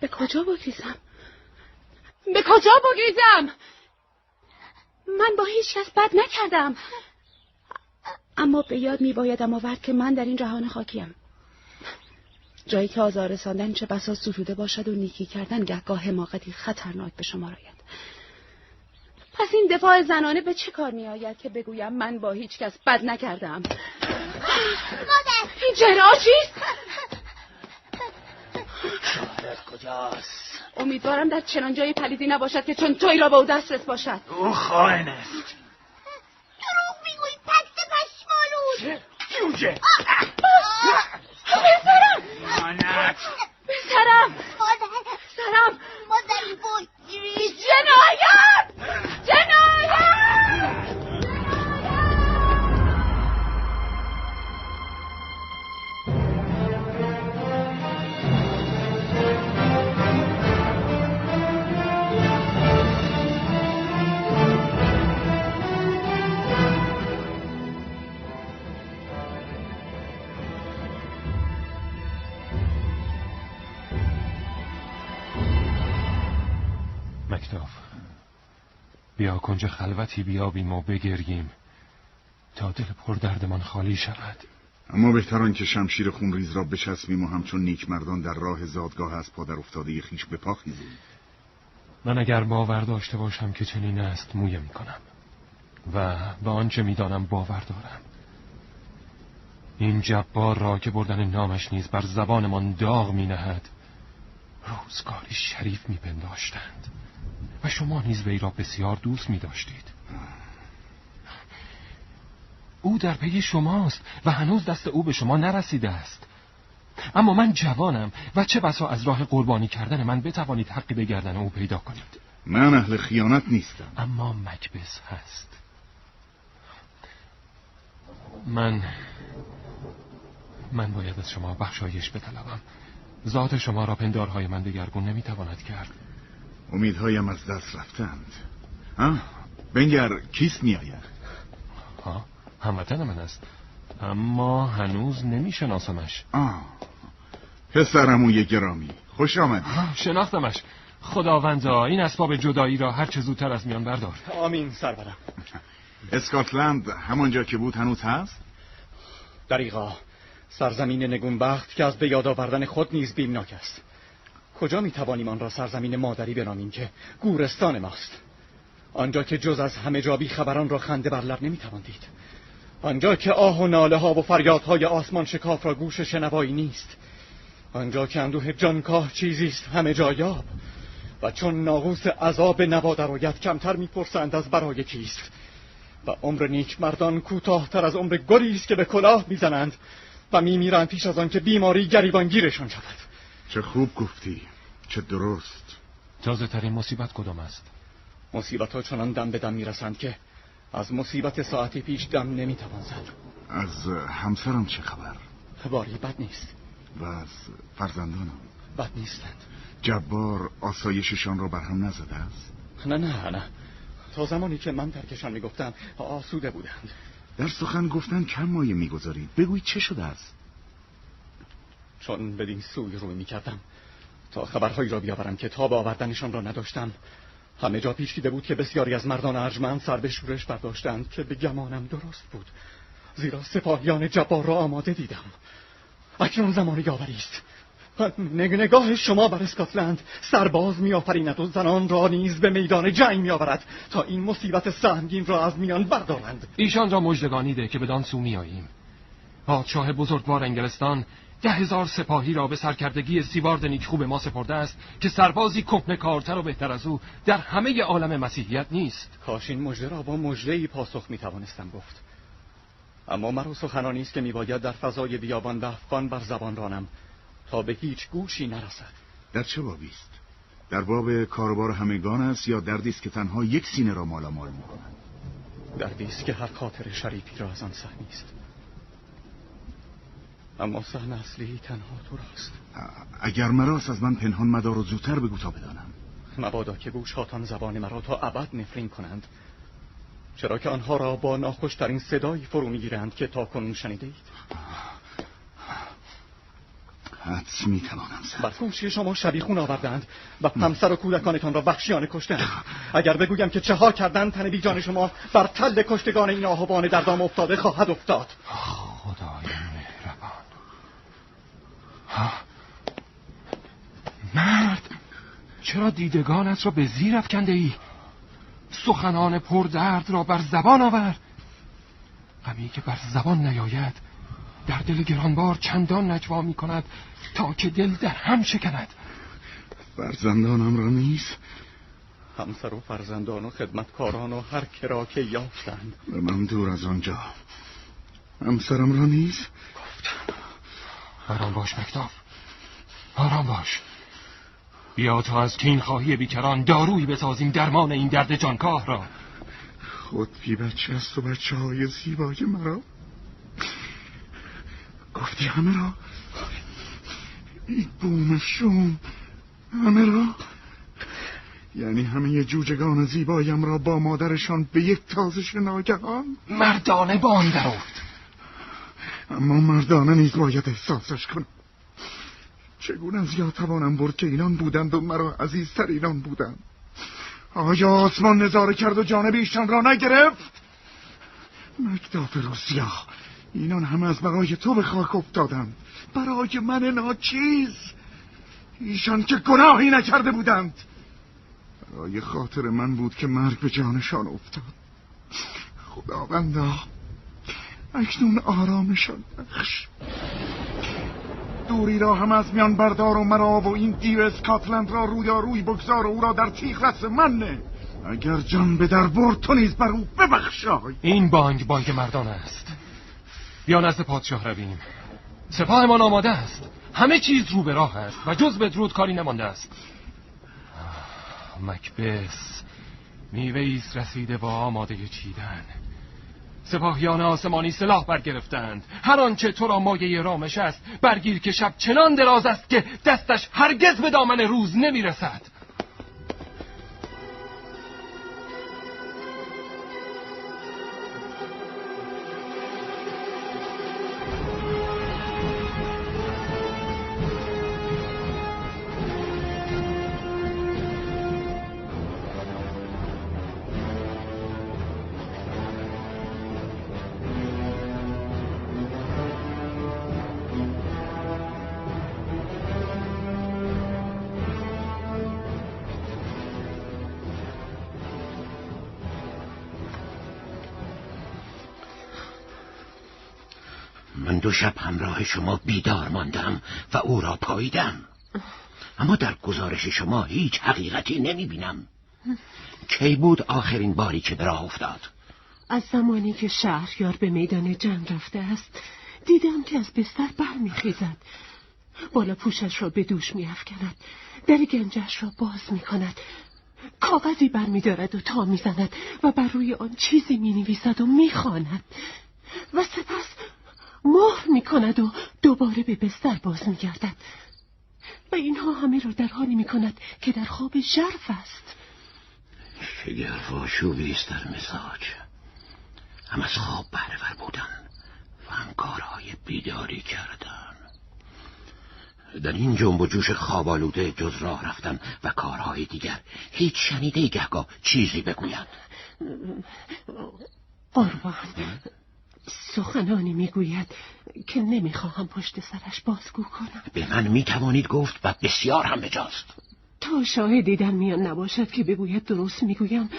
T: به کجا بگریزم؟ به کجا بگریزم؟ من با هیچ کس بد نکردم. اما به یاد می بایدم آورد که من در این جهان خاکیم. جایی که آزار رساندن چه بسا ستوده باشد و نیکی کردن گهگاه حماقتی خطرناک به شما راید. پس این دفاع زنانه به چه کار می آید که بگویم من با هیچ کس بد نکردم؟
S: مادر.
T: این جرا چیست؟
M: شوهرت کجاست؟
T: امیدوارم در چنان جایی پلیدی نباشد که چون توی را به او دسترس باشد.
M: او خائن است
S: دروغ می‌گویی پس پشمالود.
M: جوجه؟
T: پسرم
M: مانت
T: پسرم
S: مادر.
T: پسرم
S: مادر بگیری
T: جنایت! جنایت
G: مکتاف بیا کنج خلوتی بیابیم و بگریم تا دل پر دردمان خالی شود.
L: اما بهتران که شمشیر خونریز را بچسبیم و همچون نیک مردان در راه زادگاه از پادر افتاده خیش به پا خیزیم.
G: من اگر باور داشته باشم که چنین است مویه می کنم. و به آنچه می‌دانم باور دارم. این جبار را که بردن نامش نیز بر زبانمان داغ می نهد روزگاری شریف می پنداشتند و شما نیز وی را بسیار دوست می داشتید. او در پی شماست و هنوز دست او به شما نرسیده است. اما من جوانم و چه بسا از راه قربانی کردن من بتوانید حقی به گردن او پیدا کنید.
L: من اهل خیانت نیستم.
G: اما مکبس هست. من من باید از شما بخشایش بطلبم. ذات شما را پندارهای من دگرگون نمی‌تواند کرد.
L: امیدهایم از دست رفتند. ها بنگر کیست میآید؟
G: ها هموطن من است. اما هنوز نمیشناسمش.
L: آه پسرموی گرامی. خوش آمدی
G: شناختمش. خداوندا این اسباب جدایی را هر چه زودتر از میان بردار.
E: آمین سرورم.
L: اسکاتلند همانجا که بود هنوز هست؟
E: دریغا سرزمین نگونبخت که از به یاد آوردن خود نیز بیمناک است. کجا می توانیم آن را سرزمین مادری بنامیم که گورستان ماست؟ آنجا که جز از همه جابی خبران را خنده بر لب نمی دید. آنجا که آه و ناله ها و فریادهای آسمان شکاف را گوش شنوایی نیست. آنجا که اندوه جانکاه چیزی است همه جایاب و چون ناقوس عذاب نوا درآید کمتر می‌پرسند از برای کیست. و عمر نیک مردان کوتاهتر از عمر گلی است که به کلاه می‌زنند و میمیرند پیش از آن که بیماری گریبانگیرشان شود.
L: چه خوب گفتی چه درست.
G: تازه ترین مصیبت کدام است؟
E: مصیبت ها چنان دم به دم می‌رسند که از مصیبت ساعتی پیش دم نمی‌توان زد.
L: از همسرم چه خبر؟
E: باری بد نیست.
L: و از فرزندانم؟
E: بد نیستند.
L: جبار آسایششان را برهم نزده است؟
E: نه نه نه. تا زمانی که من ترکشان می‌گفتم آسوده بودند.
L: در سخن گفتن کم مایه می‌گذارید. بگویید چه شده است؟
E: چون بدین سوی روی می‌کردم. تا خبرهایی را بیاورم که تا به آوردنشان را نداشتم. همه جا پیچیده بود که بسیاری از مردان ارجمند سر به شورش برداشتند که به گمانم درست بود. زیرا سپاهیان جبار را آماده دیدم. اکنون زمان یاوری است. نگاه شما بر اسکاتلند. سرباز میآفریند و زنان را نیز به میدان جنگ میآورد تا این مصیبت سهمگین را از میان بردارند.
G: ایشان را مژدگانی ده که بدان سو میآییم. پادشاه بزرگوار انگلستان ده هزار سپاهی را به سرکردگی سیوارد نیکخوب ما سپرده است که سربازی کهنه کارتر و بهتر از او در همه عالم مسیحیت نیست.
E: کاش این مژده را با مژده پاسخ می توانستم گفت. اما مرا سخنانی است که میباید در فضای بیابان و افغان بر زبان رانم تا به هیچ گوشی نرسد.
L: در چه بابی است؟ در باب کاربار همگان است یا دردی است که تنها یک سینه را مال مال می‌کند
E: دردی است که هر خاطر شریفی را از آن سهمی است. اما سهم اصلی تنها تو راست.
L: اگر مراس از من پنهان مدار و زودتر بگو تا بدانم.
E: مبادا که گوشهاتان زبان مرا تا ابد نفرین کنند. چرا که آنها را با ناخوشترین صدایی فرو می‌گیرند که تا کنون شنیده اید
L: حدس می‌توانم
E: بر کوشی شما شبیخون آوردند و همسر و کودکانتان را وحشیانه کشتند اگر بگویم که چه ها کردند تن بیجان شما بر تل کشتگان این آهوان در دام افتاده خواهد افتاد.
G: خدای مرد چرا دیدگانت را به زیر افکنده ای؟ سخنان پردرد را بر زبان آور. غمی که بر زبان نیاید در دل گرانبار چندان نجوا می کند تا که دل در هم شکند.
L: فرزندانم را نیست
E: همسر و فرزندان و خدمتکاران و هر کرا که یافتند.
L: به من دور از آنجا. همسرم را نیست
G: گفتم. آرام باش مکتاب آرام باش. بیا تا از کین خواهی بیکران دارویی بسازیم درمان این درد جانکاه را.
L: خود بی بچه است و بچه های زیبای مرا. گفتی همه را؟ این بوم شوم. همه را؟ یعنی همه جوجگان زیبایم را با مادرشان به یک تازش ناگهان
G: مردانه با آن درافت
L: اما مردانه نیز باید احساسش کنم. چگونه از یاد توانم برد که اینان بودند و مرا عزیزتر اینان بودند؟ آیا آسمان نظاره کرد و جانب ایشان را نگرفت؟ مکتاب روسیا اینان همه از برای تو به خاک افتادند. برای من ناچیز. ایشان که گناهی نکرده بودند. برای خاطر من بود که مرگ به جانشان افتاد. خداوندا. اکنون آرامشان بخش. دوری را هم از میان بردار و مرا و این دیو اسکاتلند را روی بگذار و او را در تیغ رس من اگر جان به در برد تو نیز بر او ببخشای.
G: این بانگ بانگ مردان است. بیا نزد پادشاه رویم. سپاهمان آماده است. همه چیز رو به راه است و جز بدرود کاری نمانده است. مکبس میوه رسیده با آماده چیدن. سپاهیان آسمانی سلاح برگرفتند. هر آنچه تو را مایه رامش است برگیر که شب چنان دراز است که دستش هرگز به دامن روز نمی‌رسد.
I: دو شب همراه شما بیدار ماندم و او را پاییدم. اما در گزارش شما هیچ حقیقتی نمی بینم کی بود آخرین باری که به راه افتاد؟
V: از زمانی که شهریار به میدان جنگ رفته است دیدم که از بستر برمیخیزد. بالا پوشش را به دوش میافکند. در گنجش را باز می‌کند. کاغذی برمیدارد و تا می‌زند و بر روی آن چیزی می‌نویسد و می‌خواند و سپس مهر می‌کند و دوباره به بستر باز میگردد. و اینها همه را در حالی می‌کند که در خواب ژرف است.
I: شگرف آشوبی است در مزاج. هم از خواب بهرهور بودن و هم کارهای بیداری کردن. در این جنب و جوش خواب آلوده جز راه رفتن و کارهای دیگر هیچ شنیده گهگاه چیزی بگویند
V: قربان سخنانی می‌گوید که نمی‌خواهم پشت سرش بازگو کنم.
I: به من می‌توانید گفت و بسیار هم بجاست.
V: تا شاهدی در میان نباشد که بگوید درست می‌گویم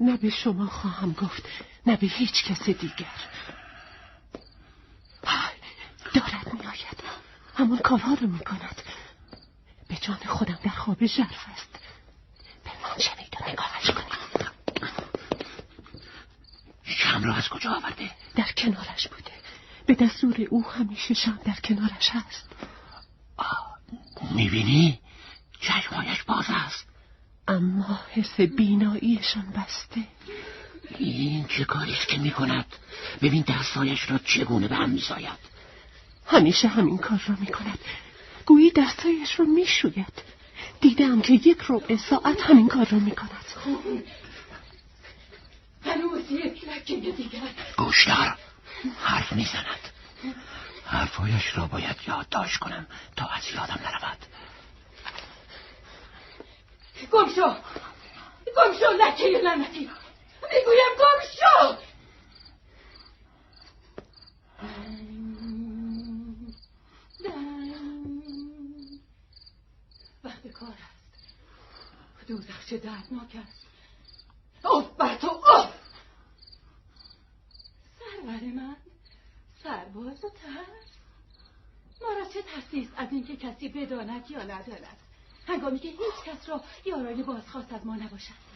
V: نه به شما خواهم گفت نه به هیچ کس دیگر. دارد میآید. همون کارها رو می‌کند. به جان خودم در خواب ژرف است. پنهان شوید و نگاهش کنید
I: شم را از کجا آورده؟
V: در کنارش بوده. به دستور او همیشه شم در کنارش هست.
I: می‌بینی؟ چشمهایش باز است.
V: اما حس بیناییشان بسته.
I: این چه کاریست که می‌کند؟ ببین دستایش را چگونه به هم میساید
V: همیشه همین کار را می‌کند. گویی دستایش را می‌شوید. دیدم که یک ربع ساعت همین کار را می‌کند.
H: هنوز یک لکه دیگر.
I: گوشدار حرف می‌زند. حرفایش را باید یادداشت کنم تا از یادم نرود.
H: گم شو گم شو لکه لعنتی. می‌گویم گم شو وقت کار است. دوزخ چه دردناک است. اوف بر تو اوف سرور من؟ سرباز و ترس؟ ما را چه ترسیست از اینکه کسی بداند یا نداند؟ هنگامی که هیچ کس را یارای بازخواست از ما نباشد.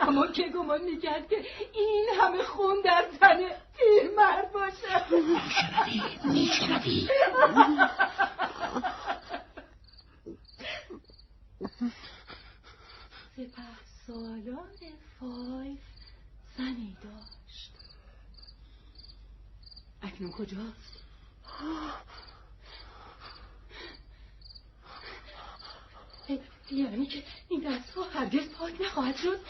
H: اما که گمان می‌کرد که این همه خون در تن مرد باشد.
I: میشنوی؟ میشنوی؟
H: سپه سالان فایف زنی داشت. اکنون کجاست؟ یعنی که این دست ها هرگز پاک نخواهد شد.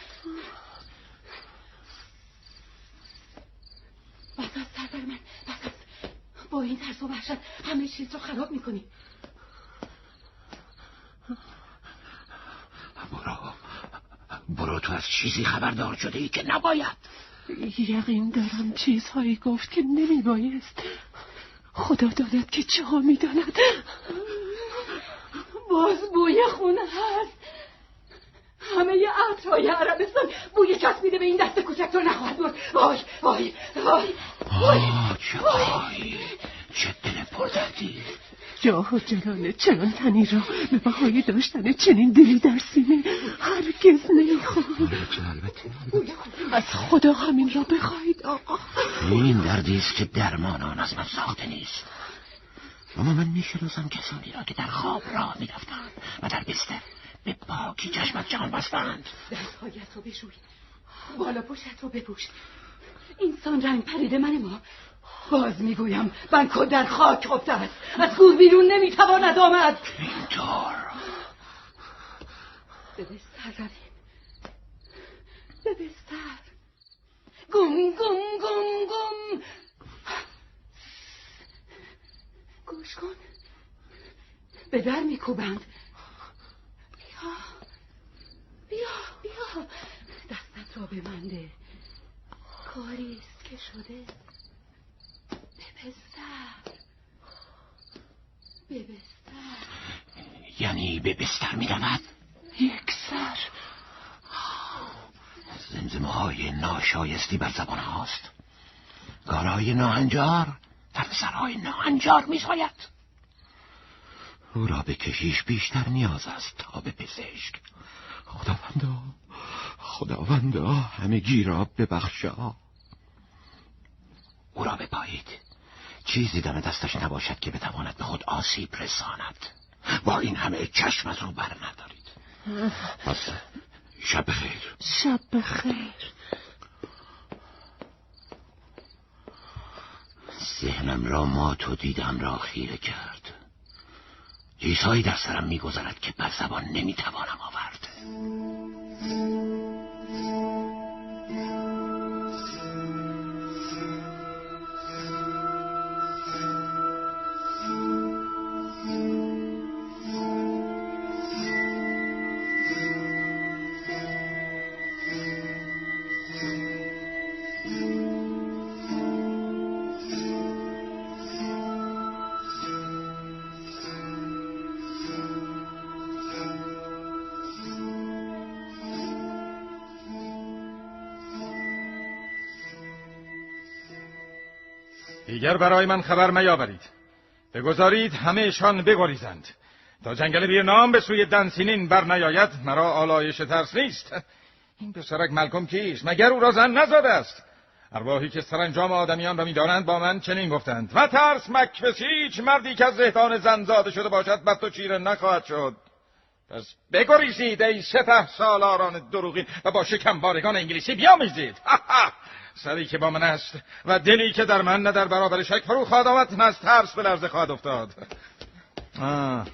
H: بس از سرور من بس از با این ترس و وحشت همه چیز رو خراب می‌کنی.
I: برو. برو تو از چیزی خبردار شده ای که نباید.
V: یقین دارم چیزهایی گفت که نمی بایست خدا داند که چه ها می داند
H: باز بوی خون هست. همه عطرهای عربستان بوی چسبیده به این دست کوچک تو نخواهد بود وای وای وای
I: آه چه وای چه دل پردردی
V: جاه و جلال چنان تنی را به بهای داشتن چنین دلی در سینه هرگز نمی‌خواهم از خدا همین را بخواهید آقا.
I: این دردی است که درمان آن از من ساخته نیست. اما من می‌شناسم کسانی را که در خواب راه می‌رفتند و در بستر به پاکی چشمت جان بستند.
H: دستهایت رو بشوی. بالا پشت رو بپوش. اینسان رنگ پریده من ما. باز می‌گویم بنکو در خاک خفته است از گور بیرون نمی‌تواند آمد.
I: اینطور
H: به بستر رویم به بستر گم گم گم گم. گوش کن. به در میکوبند. بیا. بیا بیا. دستت را به من ده کاری است که شده. به بستر به بستر
I: یعنی به بستر می رود
V: یک سر.
I: زمزمه های ناشایستی بر زبان هاست. کارهای ناهنجار در سرهای ناهنجار می ساید او را به کشیش بیشتر نیاز است تا به پزشک.
K: خداوندا خداوندا همگی را ببخشا.
I: او را بپایید. چیزی دم دستش نباشد که بتواند به خود آسیب رساند. با این همه چشم از رو بر ندارید. پس شب خیر
V: شب بخیر.
I: ذهنم را مات و دیدم را خیره کرد. چیزهایی در سرم میگذرد که بر زبان نمی‌توانم آورد.
C: دیگر برای من خبر میاورید بگذارید همهشان بگریزند. تا جنگل بیر نام به سوی دنسینین بر نیاید مرا آلایش ترس نیست. این پسرک ملکم کیست؟ مگر او را زن نزاده است؟ ارواحی که سرانجام آدمیان را می‌دانند با من چنین گفتند. و ترس مکبس هیچ مردی که از زهدان زن زاده شده باشد بد و چیره نخواهد شد. پس بگریزید ای سپه سالاران دروغین و با شکمبارگان انگلیسی بیامیزید (laughs) سری که با من است و دلی که در من نه در برابر شک فرو خواهد آمد نه از ترس به لرزه خواهد افتاد. آه.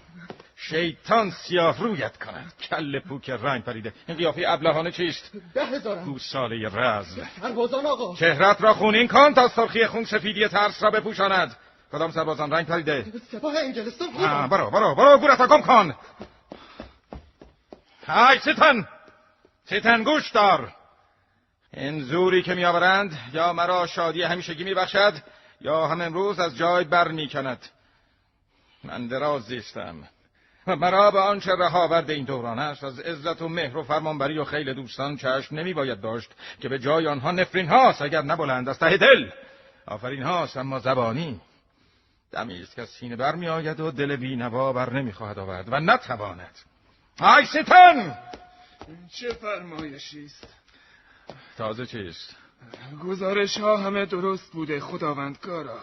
C: شیطان سیاه رویت کند. کل پوک رنگ پریده. این قیافه ابلهانه چیست؟
E: ده هزارم
C: گوساله رزم.
E: سربازان آقا.
C: چهرت را خونین کن تا سرخی خون سفیدی ترس را بپوشاند. کدام سربازان رنگ پریده؟
E: سپاه انگلستان
C: آه، برو برو برو گورتا گم کن. های سیتن سیتن گوش دار. این زوری که میآورند یا مرا شادی همیشگی میبخشد یا هم امروز از جای بر می‌کند. من دراز زیستم و مرا به آنچه رها آورده این دوران است از عزت و مهر و فرمانبری و خیل دوستان چشم نمی باید داشت که به جای آنها نفرین هاست اگر نبلند از ته دل. آفرین هاست اما زبانی. دمی است که سینه بر می آید و دل بینوا بر نمی خواهد آورد و نتواند. آی ستن
K: چه فرمایشی است؟
C: تازه چیست؟
K: گزارش ها همه درست بوده خداوندگارا.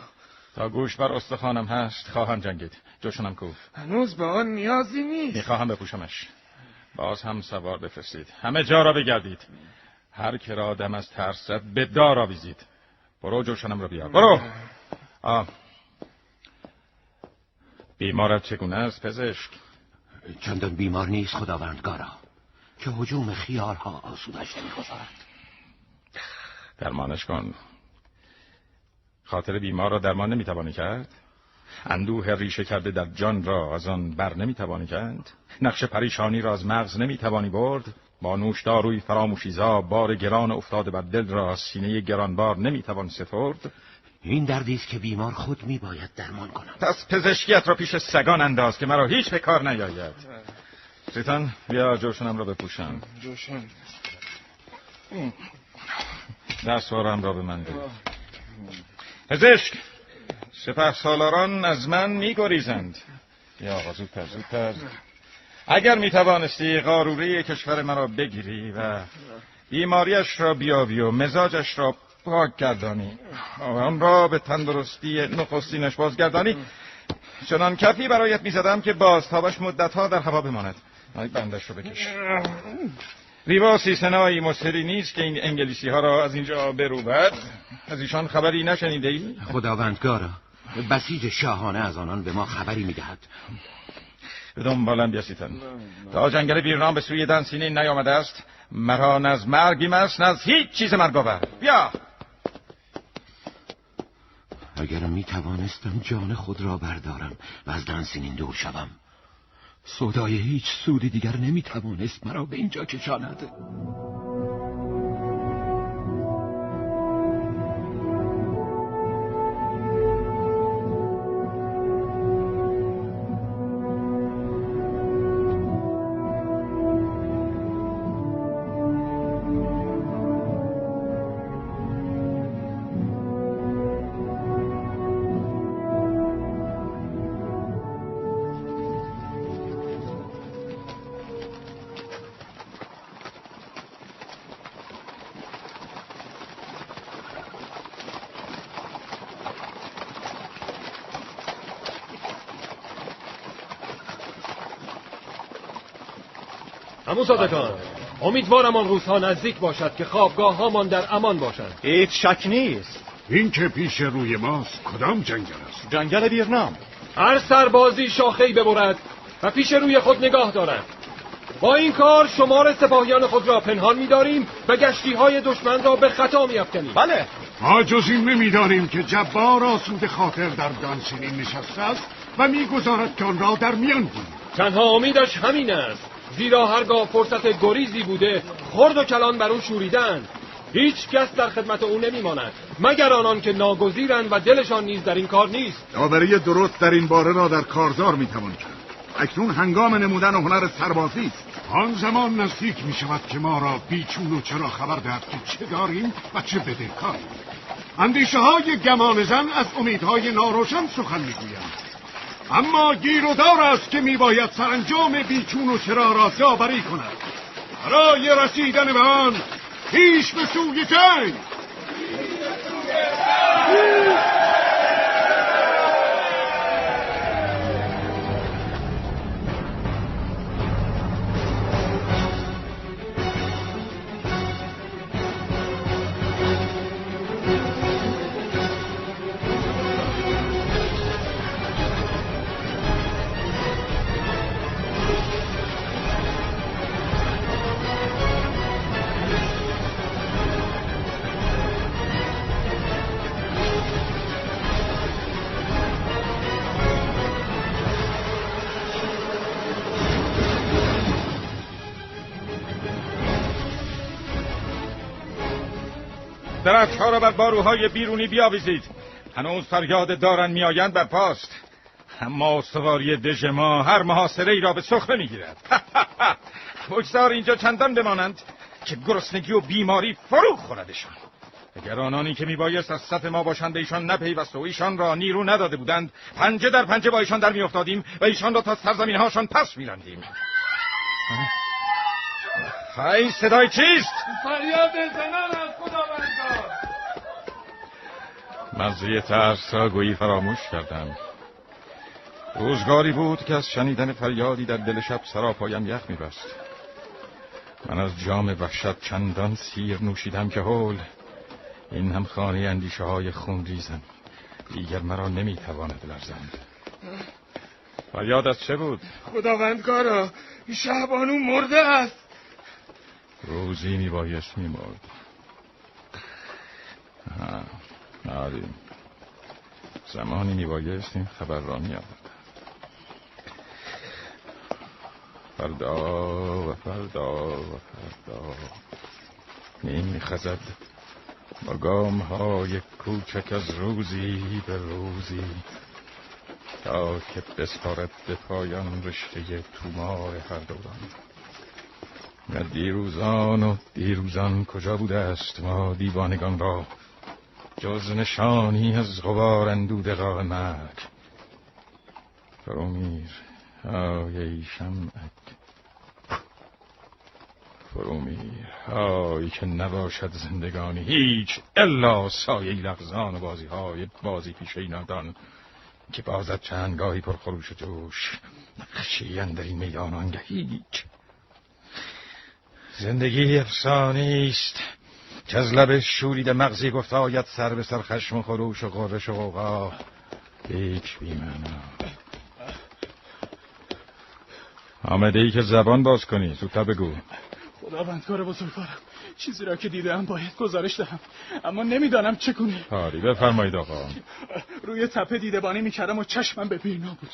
C: تا گوش بر استخوانم هست خواهم جنگید. جوشنم کو.
K: هنوز به آن نیازی نیست.
C: می‌خواهم بپوشمش. باز هم سوار بفرستید. همه جا را بگردید. هر که را دم از ترس زد به دار آویزید. برو جوشنم را بیار. برو! آه. بیمارت چگونه است پزشک؟
I: چندان بیمار نیست خداوندگارا. که حجوم خیالها آسودش نمی‌گذارد
C: درمانش کن. خاطر بیمار را درمان نمی‌توانی کرد؟ اندوه ریشه کرده در جان را از آن بر نمی‌توانی کرد؟ نقش پریشانی را از مغز نمی‌توانی برد؟ با نوش داروی فراموشیزا بار گران افتاده بر دل را از سینه گرانبار نمی‌توان سترد
I: این دردی است که بیمار خود میباید درمان کند.
C: پس پزشکیت را پیش سگان انداز که مرا هیچ به کار نیاید. سیتان بیا جوشنم را بپوشم.
K: جوشن.
C: دستوارم را به من بده پزشک سپه سالاران از من میگریزند. یا آقا زودتر زودتر. اگر می‌توانستی قاروره کشور مرا بگیری و بیماریش را بیابی و مزاجش را پاک گردانی آن را به تندرستی نخستینش بازگردانی چنان کفی برایت می‌زدم که بازتابش مدتها در هوا بماند. بندش رو بکش. ریوا سیسنایی مستری نیست که این انگلیسی ها را از اینجا بروبد از ایشان خبری نشنیده ای؟
I: خداوندگارا بسیج شاهانه از آنان به ما خبری می‌دهد.
C: به دنبالم بیاسیتن تا جنگل بیرنام به سوی دنسینه نیامده است مرا نه از مرگ است نه از هیچ چیز مرگاور بیا!
I: اگر می توانستم جان خود را بردارم و از دنسینین دور شوم سودای هیچ سودی دیگر نمی توانست مرا به اینجا کشاند.
G: امو زادگان امیدوارم آن روزها نزدیک باشد که خوابگاه هامان در امان باشند.
U: هیچ شک نیست.
W: این که پیش روی ماست کدام جنگل است؟
U: جنگل ویرنام.
G: هر سربازی شاخهای ببرد و پیش روی خود نگاه دارد. با این کار شمار سپاهیان خود را پنهان می‌داریم و گشتی های دشمن را به خطا می‌افکنیم.
U: بله.
W: ما جز این نمی‌دانیم که جبار آسود خاطر در دانسینین نشسته است و می‌گذارد که آن را در میان بود
G: تنها امیدش همین است. زیرا هرگاه فرصت گریزی بوده خرد و کلان بر او شوریدن هیچ کس در خدمت او نمیماند مگر آنان که ناگزیرند و دلشان نیز در این کار نیست.
W: داوری درست در این باره را در کارزار می‌توان کرد. اکنون هنگام نمودن هنر سربازی است. آن زمان نزدیک می شود که ما را بیچون و چرا خبر دهد که چه داریم و چه بدهکاریم. اندیشه های گمان زن از امیدهای ناروشن سخن می‌گویند. اما گیر و دار است که میباید سرانجام بیچون و چرا را داوری کند. برای رسیدن به آن پیش به سوی جنگ.
C: درختها را بر باروهای بیرونی بیاویزید. هنوز فریاد دارن میآیند بر پاست. اما استواری دژ ما هر محاصره ای را به سخره می‌گیرد. (laughs) بگذار اینجا چندان بمانند که گرسنگی و بیماری فرو خوردشان. اگر آنانی که میبایست از صف ما باشند به ایشان نپیوسته و ایشان را نیرو نداده بودند پنجه در پنجه با ایشان در میافتادیم و ایشان را تا سرزمین هاشان پس میراندیم. های صدای چیست؟
G: فریاد زنان از خداوندگار
C: مزه ترس را گویی فراموش کردم. روزگاری بود که از شنیدن فریادی در دل شب سراپایم یخ میبست. من از جام وحشت چندان سیر نوشیدم که هول. این هم خانه اندیشه های خون ریزم دیگر مرا نمی‌تواند لرزند فریاد از چه بود؟
X: خداوندگارا شهبانو مرده است.
C: روزی میبایست میمرد. آری زمانی میبایست این خبر را میآورد. فردا و فردا و فردا. میخزد با گام های کوچک از روزی به روزی. تا که بسپارد به پایان رشته تومار هر دوران. و دیروزان و دیروزان کجا بوده است ما دیوانگان را؟ جز نشانی از غبار اندوده راه مرگ. فرومیر آی شمعک فرومیر آی که نباشد زندگانی هیچ الا سایه لغزان و بازی های بازی پیشه نادان که بازد چندگاهی پر خروش و جوش. نقشی در این میدان آنگه هیچ. زندگی افسانه است. که از لب شورید مغزی گفت آید سر به سر خشم و خروش و غرش و غوغا. هیچ بیمنا آمده ای که زبان باز کنی. زودتر بگو.
U: خداوندگار بزرگوارم. چیزی را که دیدم باید گزارش دهم. اما نمی‌دانم چه کنی
C: آری بفرمایید آقا.
U: روی تپه دیدبانی می‌کردم و چشمم به بینا بود.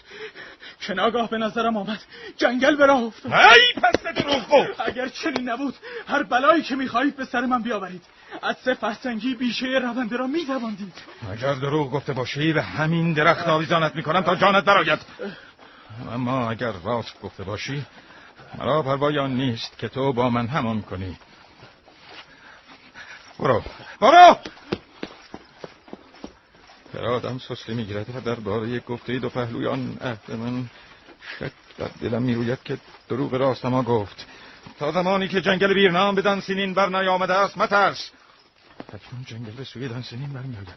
U: که ناگاه به نظرم آمد. جنگل به راه افتاد.
C: ای پس دروغ گفت.
U: اگر چنین نبود هر بلایی که می‌خواهید به سر من بیاورید. از سه فرسنگی بیشه رونده را میدواندید
C: اگر دروغ گفته باشی به همین درخت آویزانت می‌کنم تا جانت برآید. اما اگر راست گفته باشی مرا پروای آن نیست که تو با من همان کنی. برو. برو در آدم سسلی می‌گیرد و درباره گفته دو پهلوی آن عهد من شک در دلم می‌روید که دروغ راست ما گفت. تا زمانی که جنگل بیرنام به دانسینین بر نیامده است مترس. تکنون جنگل به سوی دانسینین برمیآید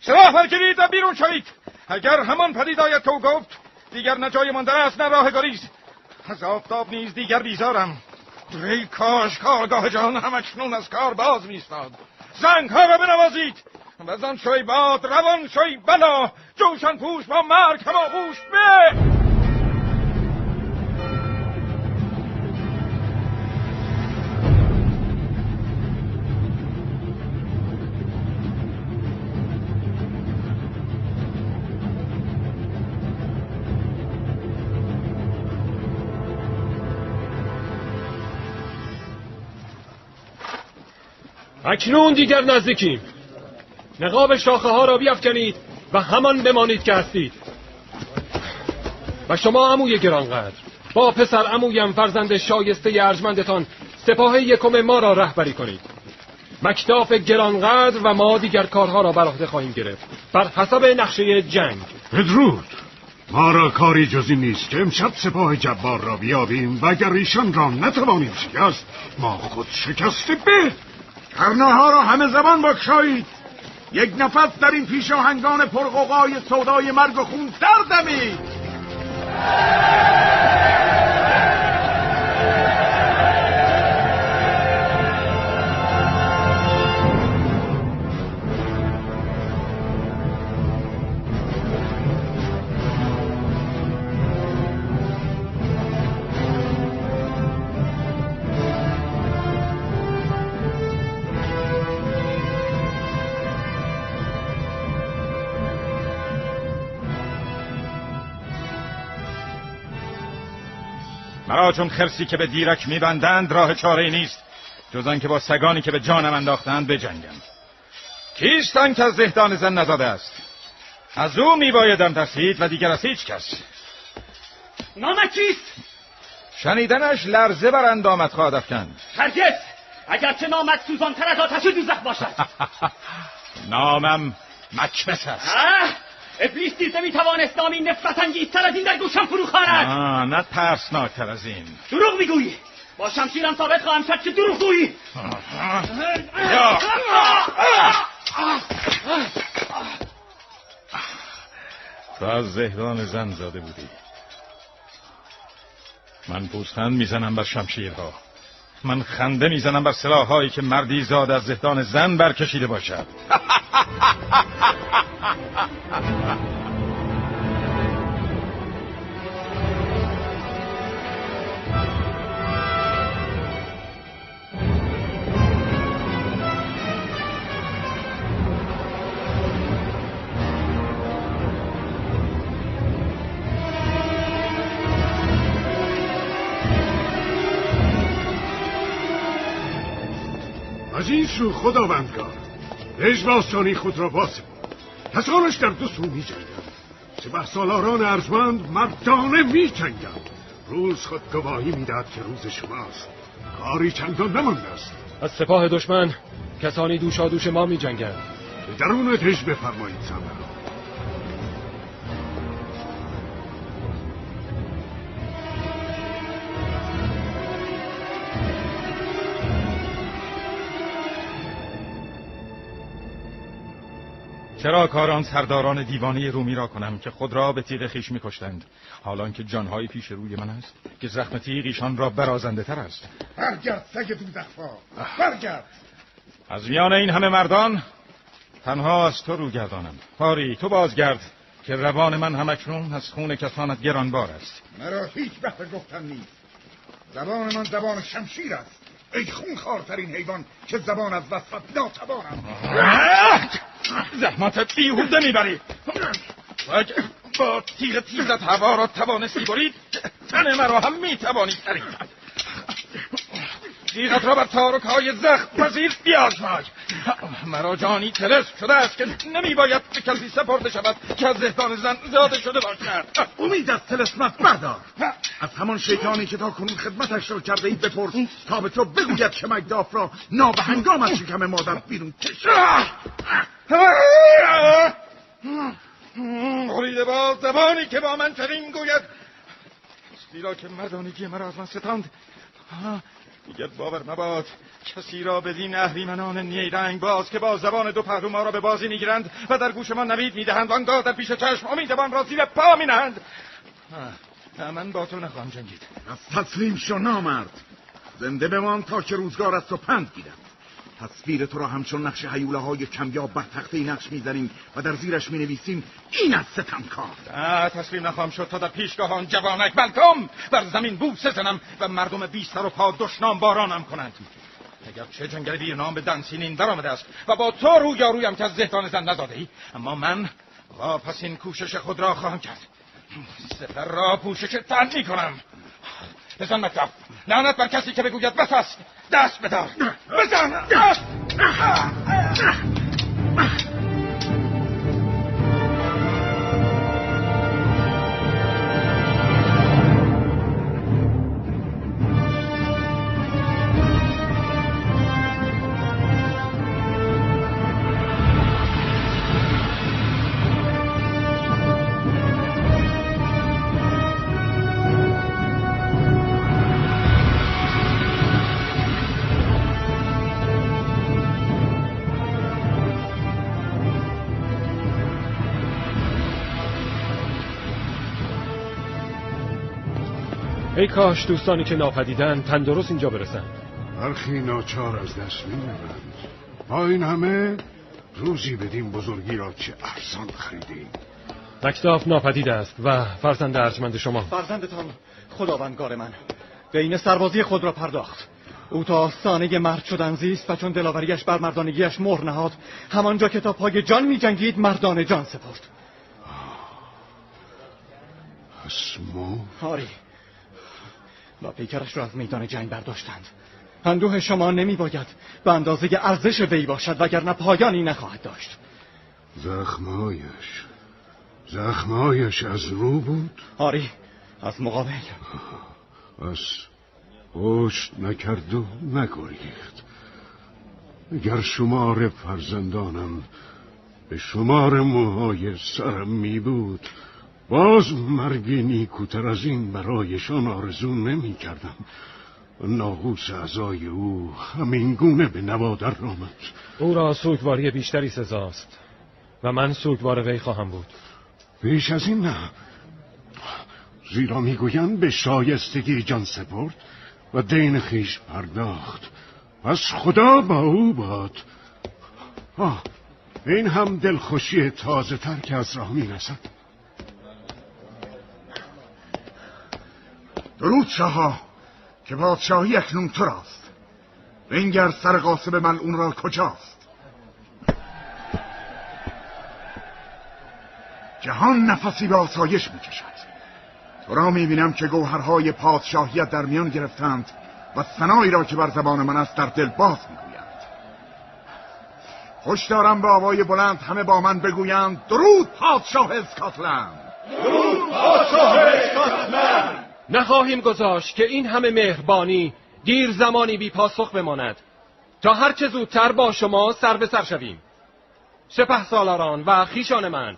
C: سلاح برگیرید و بیرون شوید. اگر همان پدید آید که او گفت دیگر نه جای مانده است نه راه گریز. از آفتاب نیز دیگر بیزارم. ای کاش کارگاه جان همکنون از کار باز میستاد زنگ ها را بنوازید. بزن شوی باد روان شوی بلا. جوشن پوش با مرگ هما بوش به.
G: اکنون دیگر نزدیکیم. نقاب شاخه ها را بیافکنید و همان بمانید که هستید. و شما عموی گرانقدر با پسر عمویم فرزند شایسته ارجمندتان سپاه یکم ما را رهبری کنید. مکتاف گرانقدر و ما دیگر کارها را بر خواهیم گرفت. بر حسب نقشه جنگ.
L: بدرود. ما را کاری جزی نیست که امشب سپاه جبار را بیابیم و اگر ایشان را نتوانیم شکست ما خود شکسته به کرناها را همه زبان بکشایید. یک نفس در این پیشاهنگان پرقوقای سودای مرگ و خون دردمید
C: چون خرسی که به دیرک میبندند راه چاره نیست. جز که با سگانی که به جانم انداختند بجنگم. کیست آن که از زهدان زن نزاده است؟ از او میبایدم ترسید و دیگر از هیچ کس.
Y: نامت چیست
C: شنیدنش لرزه بر اندامت خواهد افکند.
Y: هرگز! اگرچه نامت سوزانتر از آتش دوزخ باشد. (laughs)
C: نامم مکبس است.
Y: ابلیس دید می‌توانست نامی نفرت انگیزتر از این در گوشم فرو خواند
C: نه ترسناکتر از این.
Y: دروغ می‌گویی. با شمشیرم ثابت خواهم شد که دروغ گویی.
C: تو از زهدان زن زاده بودی. من پوزخند می‌زنم بر شمشیرها. من خنده می‌زنم بر سلاحهایی که مردی زاد از زهدان زن برکشیده باشد. (laughs)
L: این سو خداوندگار. اجباسانی خود را باز کسانش در دو سو می جنگند سپه سالاران ارجمند مردانه می جنگند روز خود گواهی می‌دهد که روز شماست. کاری چندان نمانده است.
G: از سپاه دشمن کسانی دوشا دوش ما می جنگند
L: درون تش بفرمایید سمرا
C: چرا کاران سرداران دیوانی رومی را کنم که خود را به تیغ خیش میکشتند؟ حالان که جانهای پیش روی من است که زخم تیغ ایشان را برازنده تر است.
L: برگرد سگ دودخفا برگرد.
C: از میان این همه مردان تنها از تو رو گردانم پاری تو بازگرد که روان من همکنون از خون کسانت گرانبار است.
L: مرا هیچ بحر گفتن نیست. زبان من زبان شمشیر است. ای خونخوارترین حیوان که زبان از وصفت ناتوانم
C: زحمت بیهوده می‌بری. با تیغ تیزت هوا را توانستی برید تن مرا هم می‌توانی سرید. تیغت را بر تارک های زخم پذیر بیازمای مرا جانی تلس شده است که نمی باید به کسی سپرده شود که از زهدان زن زاده شده باشد.
L: امید از تلسمت بردار از همان شیطانی که تا کنون خدمتش را کرده اید بپرس تا به تو بگوید که مگداف را نابهنگام از شکم مادر بیرون کشد.
C: بریده با زبانی که با من چنین گوید. زیرا که مردانگی مرا از من ستاند. دیگر باور مباد. کسی را بدین اهریمنان نیرنگ باز که با زبان دو پهلو ما را به بازی می‌گیرند و در گوش ما نوید می‌دهند آنگاه در پیش چشم امیدوان را زیر پا مینهند. نه من با تو نخواهم جنگید.
L: از تسلیم شو نامرد. زنده بمان تا که روزگار از تو پند گیرم. تصویر تو را همچون نقش حیوله های کمیاب بر تخته نقش می‌زنیم و در زیرش می نویسیم این از ستمکار
C: تسلیم نخواهم شد تا در پیشگاه آن جوانک بلکم بر زمین بوسه زنم و مردم بی سر و پا دشنام بارانم کنند. اگر چه جنگل دیر نام به دنسینین در آمده است و با تو رویم که از زهدان زن نزاده ای اما من واپس این کوشش خود را خواهم کرد. سپر را پوشش تن می کنم بزن مطلب. لعنت بر کسی که بگوید بس است دست بدار. بزن.
G: کاش دوستانی که ناپدیدن تندرست اینجا برسن
L: برخی ناچار از دست می‌روند با این همه روزی بدین بزرگی را چه ارزان خریدیم.
G: مکتاف ناپدید است و فرزند ارجمند شما.
E: فرزندتان خداوندگار من. بین سربازی خود را پرداخت. او تا آستانه مرد شدن زیست و چون دلاوریش بر مردانگیش مهر نهاد همانجا که تا پای جان می جنگید مردان جان سپرد.
L: اسمو
E: آری. و پیکرش را از میدان جنگ برداشتند. اندوه شما نمی باید به اندازه ارزش وی باشد وگرنه پایانی نخواهد داشت.
L: زخمهایش زخمهایش از رو بود؟
E: آری از مقابل.
L: از پشت نکرد و نگریخت. اگر شمار فرزندانم به شمار موهای سرم می بود باز مرگی نیکوتر از این برایشان آرزو نمی کردم. ناغوس اعضای او همین گونه به نوادر آمد.
G: او را سوگواری بیشتری سزاست و من سوگوار وی خواهم بود.
L: بیش از این نه. زیرا می‌گویند به شایستگی جان سپرد و دین خیش پرداخت. پس خدا با او باد. آه این هم دلخوشی تازه تر که از راه می رسد درود شاها که پادشاهی اکنون تو راست بنگر سر قاسب ملعون را کجاست؟ جهان نفسی به آسایش می‌کشد. تو را می‌بینم که گوهرهای پادشاهیت در میان گرفتند و سنایی را که بر زبان من است در دل باز می‌گویند. خوش دارم به آوای بلند همه با من بگویند درود پادشاه اسکاتلند!
G: درود پادشاه اسکاتلند! نخواهیم گذاشت که این همه مهربانی دیر زمانی بی پاسخ بماند. تا هرچه زودتر با شما سر به سر شویم. سپه سالاران و خیشان من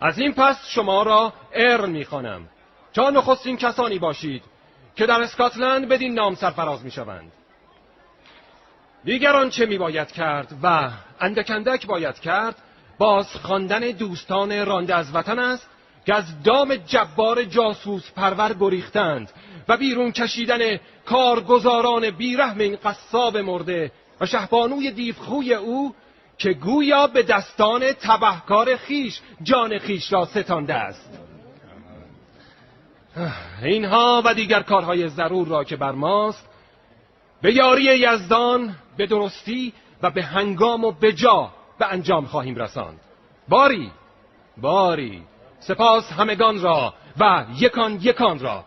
G: از این پس شما را ارن می‌خوانم تا نخستین کسانی باشید که در اسکاتلند بدین نام سرفراز می‌شوند دیگران چه میباید کرد و اندکندک باید کرد باز خواندن دوستان رانده از وطن است که از دام جبار جاسوس پرور گریختند و بیرون کشیدن کارگزاران بیرحم این قصاب مرده و شهبانوی دیوخوی او که گویا به دستان تبهکار خیش جان خیش را ستانده است. اینها و دیگر کارهای ضرور را که بر ماست به یاری یزدان به درستی و به هنگام و به جا به انجام خواهیم رساند. باری باری. سپاس همگان را و یکان یکان را.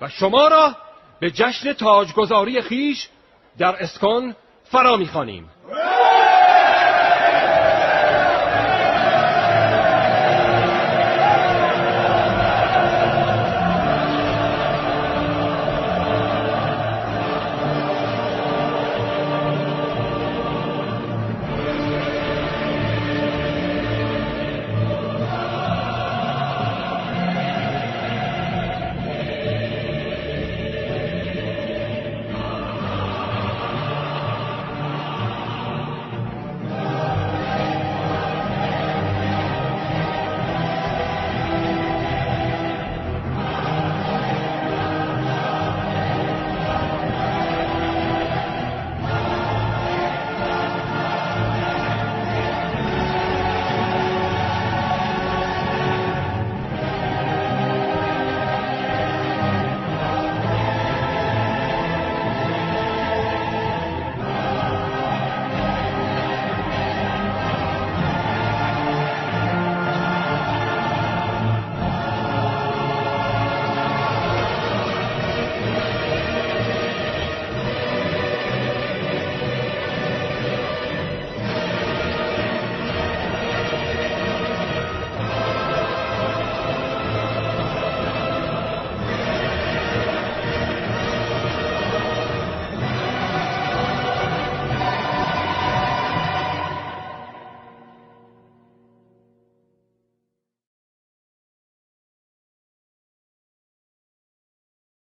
G: و شما را به جشن تاجگذاری خیش در اسکان فرا می‌خوانیم.